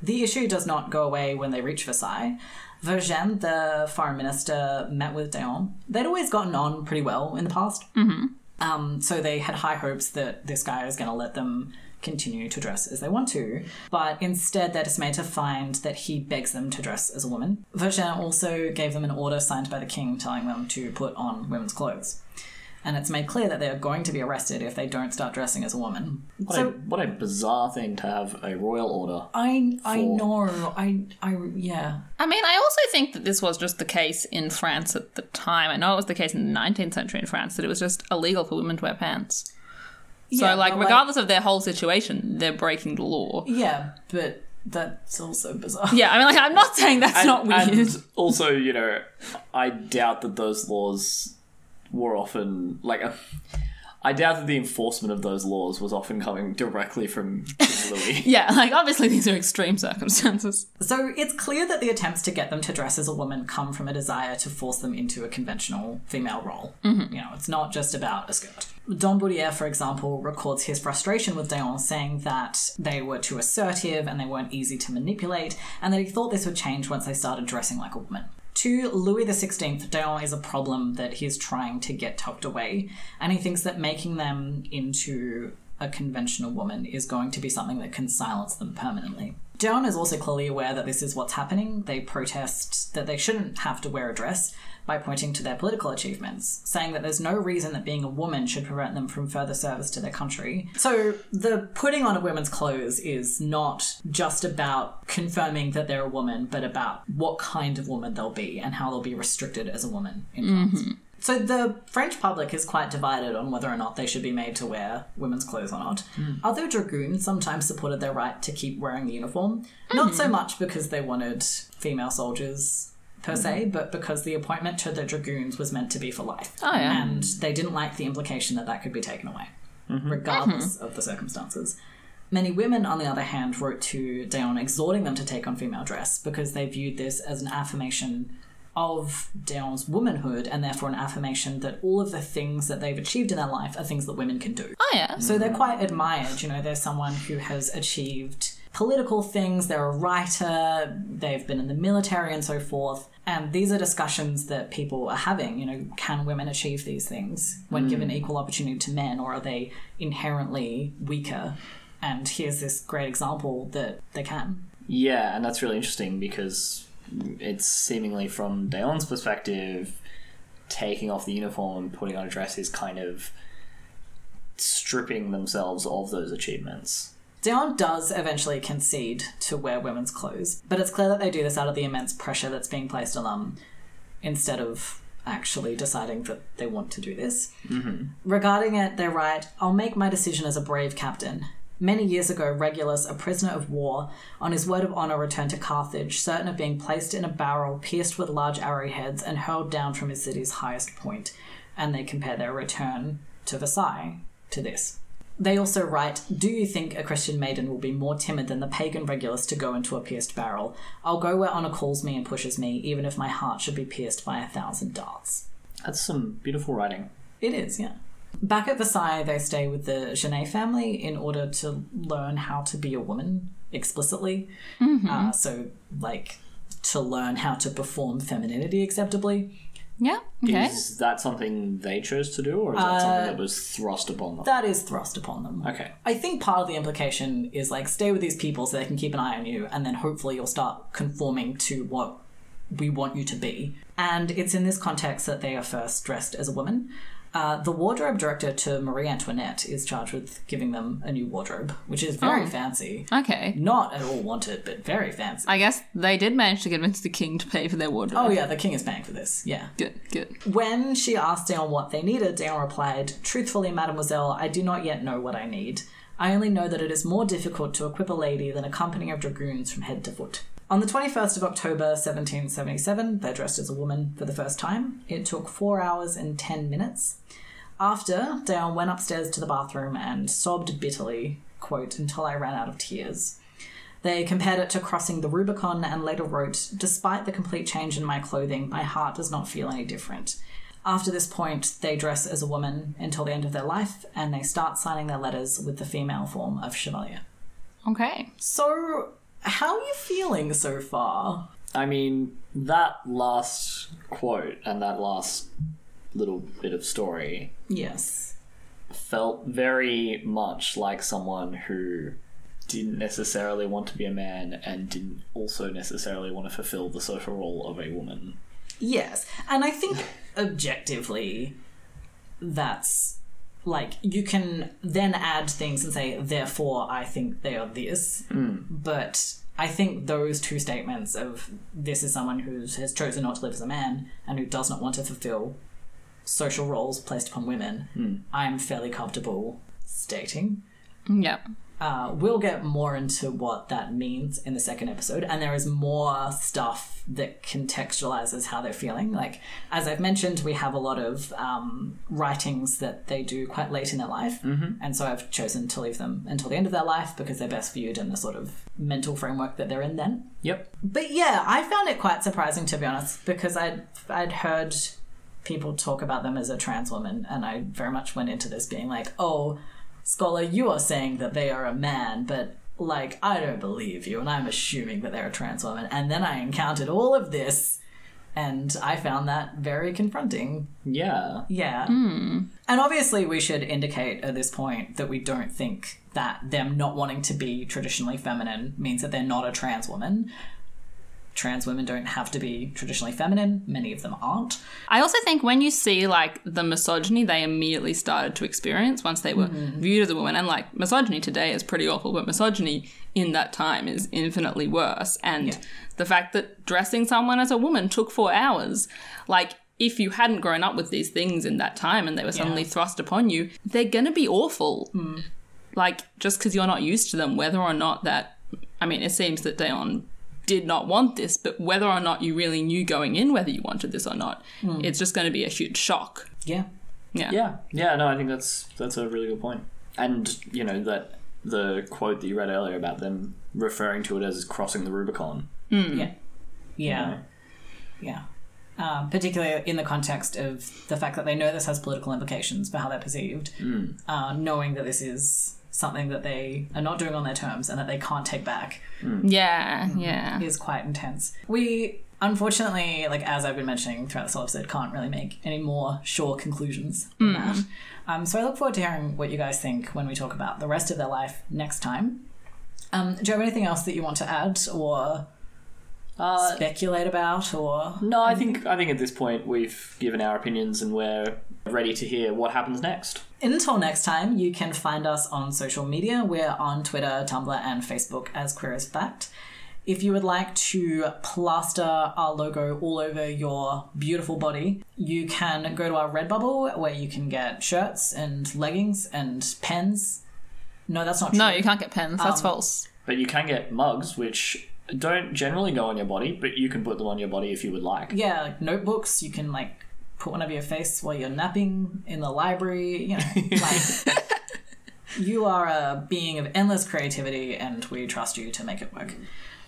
The issue does not go away when they reach Versailles. Vergennes, the foreign minister, met with d'Eon. They'd always gotten on pretty well in the past. Mm-hmm. Um, so they had high hopes that this guy is going to let them continue to dress as they want to. But instead, they're dismayed to find that he begs them to dress as a woman. Vergennes also gave them an order signed by the king telling them to put on women's clothes. And it's made clear that they are going to be arrested if they don't start dressing as a woman. What, so a, what a bizarre thing to have a royal order. I I For- know I I yeah I mean, I also think that this was just the case in France at the time. I know it was the case in the 19th century in France that it was just illegal for women to wear pants. So, Yeah, like, but, regardless of their whole situation, they're breaking the law. yeah, but that's also bizarre. Yeah, I mean, like, I'm not saying that's not weird. And also, you know, I doubt that those laws were often like. A, I doubt that the enforcement of those laws was often coming directly from King Louis. yeah, like, obviously, these are extreme circumstances. So it's clear that the attempts to get them to dress as a woman come from a desire to force them into a conventional female role. Mm-hmm. You know, it's not just about a skirt. Dom Boudier, for example, records his frustration with d'Eon, saying that they were too assertive and they weren't easy to manipulate, and that he thought this would change once they started dressing like a woman. To Louis XVI, d'Eon is a problem that he's trying to get tucked away, and he thinks that making them into a conventional woman is going to be something that can silence them permanently. d'Eon is also clearly aware that this is what's happening. They protest that they shouldn't have to wear a dress by pointing to their political achievements, saying that there's no reason that being a woman should prevent them from further service to their country. So the putting on of women's clothes is not just about confirming that they're a woman, but about what kind of woman they'll be and how they'll be restricted as a woman in mm-hmm. France. So the French public is quite divided on whether or not they should be made to wear women's clothes or not. Mm. Other dragoons sometimes supported their right to keep wearing the uniform, mm-hmm. not so much because they wanted female soldiers per se, mm-hmm. but because the appointment to the dragoons was meant to be for life. Oh, yeah. And they didn't like the implication that that could be taken away, mm-hmm. regardless mm-hmm. of the circumstances. Many women, on the other hand, wrote to d'Eon exhorting them to take on female dress because they viewed this as an affirmation of d'Eon's womanhood and therefore an affirmation that all of the things that they've achieved in their life are things that women can do. Oh, yeah. So they're quite admired. You know, they're someone who has achieved political things, they're a writer, they've been in the military and so forth. And these are discussions that people are having. You know, can women achieve these things when mm. given equal opportunity to men, or are they inherently weaker? And here's this great example that they can. Yeah, and that's really interesting because it's seemingly from d'Eon's perspective, taking off the uniform and putting on a dress is kind of stripping themselves of those achievements. d'Eon does eventually concede to wear women's clothes, but it's clear that they do this out of the immense pressure that's being placed on them instead of actually deciding that they want to do this. Mm-hmm. Regarding it, they write I'll make my decision as a brave captain. Many years ago, Regulus, a prisoner of war, on his word of honour returned to Carthage, certain of being placed in a barrel pierced with large arrowheads and hurled down from his city's highest point. And they compare their return to Versailles to this. They also write, Do you think a Christian maiden will be more timid than the pagan Regulus to go into a pierced barrel? I'll go where honour calls me and pushes me, even if my heart should be pierced by a thousand darts. That's some beautiful writing. It is, yeah. Back at Versailles, they stay with the Genet family in order to learn how to be a woman explicitly. Uh, so, like, to learn how to perform femininity acceptably. Yeah. Okay. Is that something they chose to do, or is that something that was thrust upon them? That is thrust upon them. Okay. I think part of the implication is like stay with these people so they can keep an eye on you, and then hopefully you'll start conforming to what we want you to be. And it's in this context that they are first dressed as a woman. Uh, the wardrobe director to Marie Antoinette is charged with giving them a new wardrobe, which is very Oh. fancy. Okay. Not at all wanted, but very fancy. I guess they did manage to convince the king to pay for their wardrobe. Oh yeah, the king is paying for this. Yeah. Good, good. When she asked d'Eon what they needed, d'Eon replied, Truthfully, mademoiselle, I do not yet know what I need. I only know that it is more difficult to equip a lady than a company of dragoons from head to foot. On the 21st of October 1777, they're dressed as a woman for the first time. It took 4 hours and 10 minutes. After, d'Eon went upstairs to the bathroom and sobbed bitterly, quote, until I ran out of tears. They compared it to crossing the Rubicon and later wrote, Despite the complete change in my clothing, my heart does not feel any different. After this point, they dress as a woman until the end of their life and they start signing their letters with the female form of Chevalier. Okay. So, how are you feeling so far? I mean, that last quote and that last little bit of story Yes. felt very much like someone who didn't necessarily want to be a man and didn't also necessarily want to fulfill the social role of a woman. Yes. And I think objectively, that's like you can then add things and say, therefore, I think they are this. Hmm. But I think those two statements of this is someone who has chosen not to live as a man and who does not want to fulfill social roles placed upon women, hmm. I'm fairly comfortable stating. Yep. Uh, we'll get more into what that means in the second episode, and there is more stuff that contextualizes how they're feeling. Like, as I've mentioned, we have a lot of um, writings that they do quite late in their life, mm-hmm. and so I've chosen to leave them until the end of their life because they're best viewed in the sort of mental framework that they're in then. Yep. But yeah, I found it quite surprising to be honest because I'd I'd heard people talk about them as a trans woman, and I very much went into this being like, oh, scholar, you are saying that they are a man, but like I don't believe you, and I'm assuming that they're a trans woman. And then I encountered all of this, and I found that very confronting. Yeah. Yeah. Hmm. And obviously, we should indicate at this point that we don't think that them not wanting to be traditionally feminine means that they're not a trans woman. Trans women don't have to be traditionally feminine, many of them aren't. I also think when you see like the misogyny they immediately started to experience once they were mm-hmm. viewed as a woman, and like misogyny today is pretty awful, but misogyny in that time is infinitely worse. And Yeah. the fact that dressing someone as a woman took four hours, like if you hadn't grown up with these things in that time and they were suddenly thrust upon you, they're gonna be awful. Hmm. Like just because you're not used to them, whether or not that, I mean, it seems that d'Eon did not want this, but whether or not you really knew going in whether you wanted this or not, it's just going to be a huge shock. Yeah. Yeah. Yeah. Yeah, no, I think that's that's a really good point. And, you know, that the quote that you read earlier about them referring to it as crossing the Rubicon. Yeah. Yeah. know? Yeah. Uh, particularly in the context of the fact that they know this has political implications for how they're perceived, uh, knowing that this is something that they are not doing on their terms and that they can't take back Yeah. Yeah. is quite intense. We, unfortunately, like as I've been mentioning throughout this whole episode, can't really make any more sure conclusions than that. Um, so I look forward to hearing what you guys think when we talk about the rest of their life next time. Um, do you have anything else that you want to add or Uh, speculate about or no, I think I think at this point we've given our opinions and we're ready to hear what happens next. Until next time, you can find us on social media. We're on Twitter, Tumblr, and Facebook as Queer as Fact. If you would like to plaster our logo all over your beautiful body, you can go to our Redbubble where you can get shirts and leggings and pens. No, that's not true. No, you can't get pens. That's Um, false. But you can get mugs, which don't generally go on your body, but you can put them on your body if you would like. Yeah, like notebooks. You can like put one over your face while you're napping in the library. You know, like you are a being of endless creativity, and we trust you to make it work.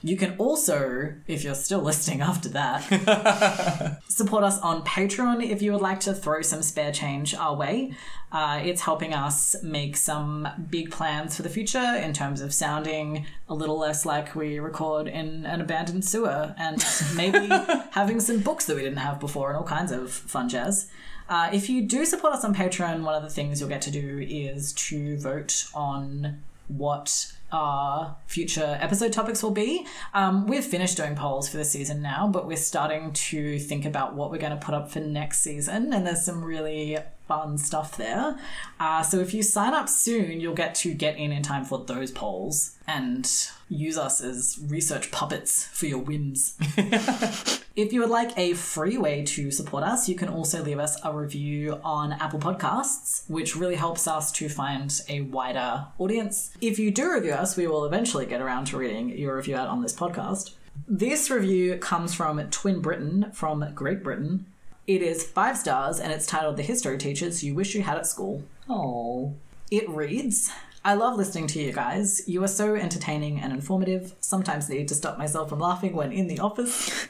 You can also, if you're still listening after that, support us on Patreon if you would like to throw some spare change our way. Uh, it's helping us make some big plans for the future in terms of sounding a little less like we record in an abandoned sewer and maybe having some books that we didn't have before and all kinds of fun jazz. Uh, if you do support us on Patreon, one of the things you'll get to do is to vote on what our future episode topics will be. Um, we've finished doing polls for the season now, but we're starting to think about what we're going to put up for next season, and there's some really fun stuff there. Uh, so if you sign up soon, you'll get to get in in time for those polls and use us as research puppets for your whims. If you would like a free way to support us, you can also leave us a review on Apple Podcasts, which really helps us to find a wider audience. If you do review us, we will eventually get around to reading your review out on this podcast. This review comes from Twin Britain from Great Britain. It is five stars and it's titled The History Teachers You Wish You Had at School. Oh. It reads I love listening to you guys. You are so entertaining and informative. Sometimes need to stop myself from laughing when in the office.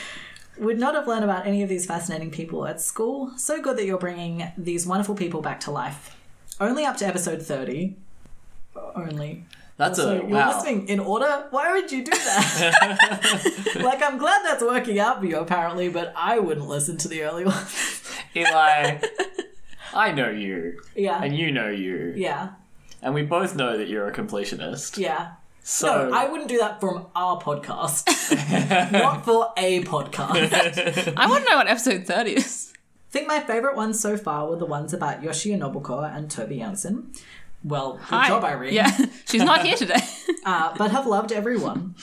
Would not have learned about any of these fascinating people at school. So good that you're bringing these wonderful people back to life. Only up to episode 30. Only. That's So a you're wow. listening in order? Why would you do that? like, I'm glad that's working out for you, apparently, but I wouldn't listen to the early ones. Eli, I know you, yeah. and you know you, Yeah. and we both know that you're a completionist. Yeah. So No, I wouldn't do that from our podcast. Not for a podcast. I want to know what episode 30 is. I think my favourite ones so far were the ones about Yoshiya Nobuko and Tove Jansson. Well, good Hi. job, Irene. Yeah, she's not here today. Uh, but have loved everyone.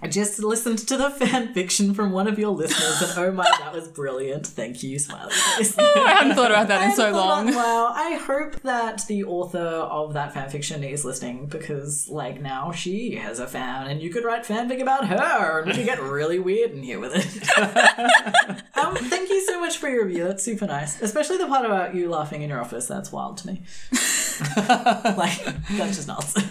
I just listened to the fan fiction from one of your listeners, and oh my, that was brilliant. Thank you, smiley face. I hadn't thought about that in so long. Wow, I hope that the author of that fan fiction is listening because, like, now she has a fan, and you could write fanfic about her, and we could get really weird in here with it. um, thank you so much for your review. That's super nice, especially the part about you laughing in your office. That's wild to me. like, that's just nuts.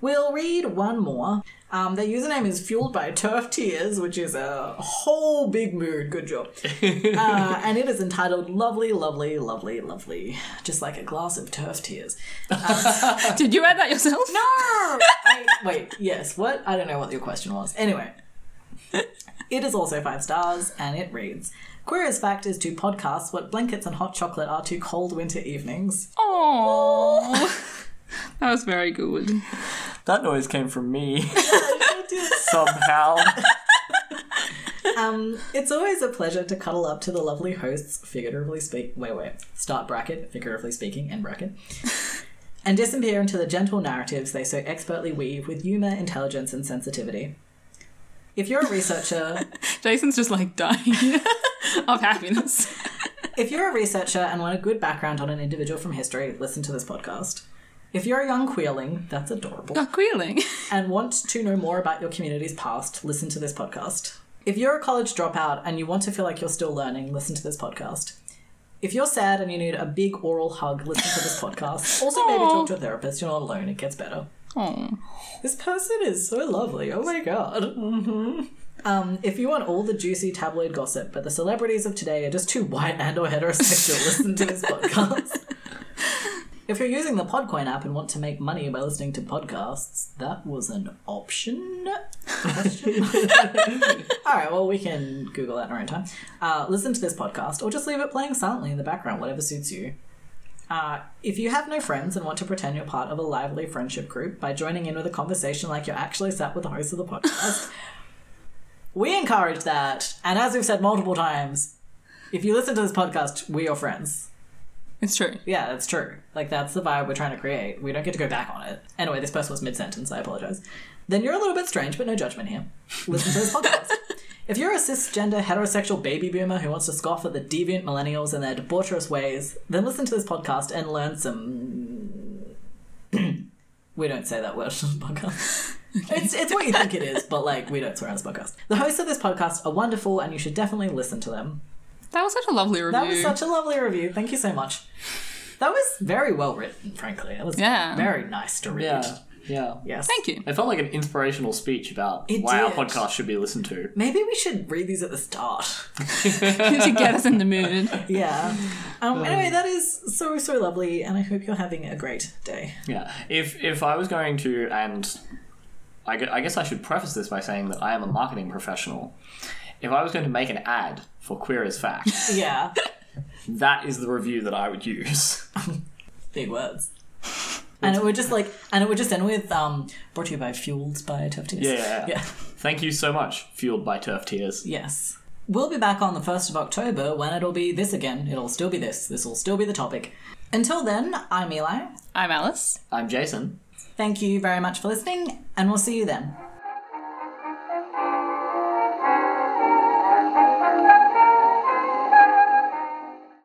We'll read one more. Um, their username is fueled by turf tears, which is a whole big mood. Good job. Uh, and it is entitled "Lovely, Lovely, Lovely, Lovely," just like a glass of turf tears. Did you add that yourself? No. I, wait. Yes. What? I don't know what your question was. Anyway, it is also five stars, and it reads. Queer as fact is to podcast what blankets and hot chocolate are to cold winter evenings. Aww. that was very good. that noise came from me somehow. Um, it's always a pleasure to cuddle up to the lovely hosts, figuratively speak. Wait, wait. Start bracket, figuratively speaking, end bracket. and disappear into the gentle narratives they so expertly weave with humour, intelligence, and sensitivity. If you're a researcher, Jason's just like dying of happiness. if you're a researcher and want a good background on an individual from history, listen to this podcast. If you're a young queerling, that's adorable. Oh, queerling. and want to know more about your community's past, listen to this podcast. If you're a college dropout and you want to feel like you're still learning, listen to this podcast. If you're sad and you need a big oral hug, listen to this podcast. Also, maybe talk to a therapist. You're not alone, it gets better. Oh. This person is so lovely. Oh my god. Mm-hmm. Um, if you want all the juicy tabloid gossip, but the celebrities of today are just too white and or heterosexual, listen to this podcast. If you're using the Podcoin app and want to make money by listening to podcasts, that was an option. All right, well, we can Google that in our own time. Uh, listen to this podcast, or just leave it playing silently in the background, whatever suits you. Uh, if you have no friends and want to pretend you're part of a lively friendship group by joining in with a conversation like you're actually sat with the host of the podcast, we encourage that. And as we've said multiple times, if you listen to this podcast, we're your friends. It's true. Yeah, that's true. Like that's the vibe we're trying to create. We don't get to go back on it. Anyway, this person was mid sentence. I apologize. Then you're a little bit strange, but no judgment here. Listen to this podcast. If you're a cisgender heterosexual baby boomer who wants to scoff at the deviant millennials and their debaucherous ways, then listen to this podcast and learn some. we don't say that word on the podcast. It's, it's what you think it is, but like we don't swear on this podcast. The hosts of this podcast are wonderful, and you should definitely listen to them. That was such a lovely review. That was such a lovely review. Thank you so much. That was very well written, frankly. It was Yeah. very nice to read. Yeah, yeah. Yes. Thank you. It felt like an inspirational speech about It why our podcast should be listened to. Maybe we should read these at the start. to get us in the mood. Yeah. Um, anyway, that is so, so lovely, and I hope you're having a great day. Yeah. If if I was going to, and I guess I should preface this by saying that I am a marketing professional. If I was going to make an ad for Queer as Fact, yeah, that is the review that I would use. Big words. And it would just like, and it would just end with um, brought to you by Fueled by Turf Tears. Yeah, yeah, yeah. yeah. Thank you so much, Fueled by Turf Tears. Yes. We'll be back on the 1st of October when it'll be this again. It'll still be this. This will still be the topic. Until then, I'm Eli. I'm Alice. I'm Jason. Thank you very much for listening, and we'll see you then.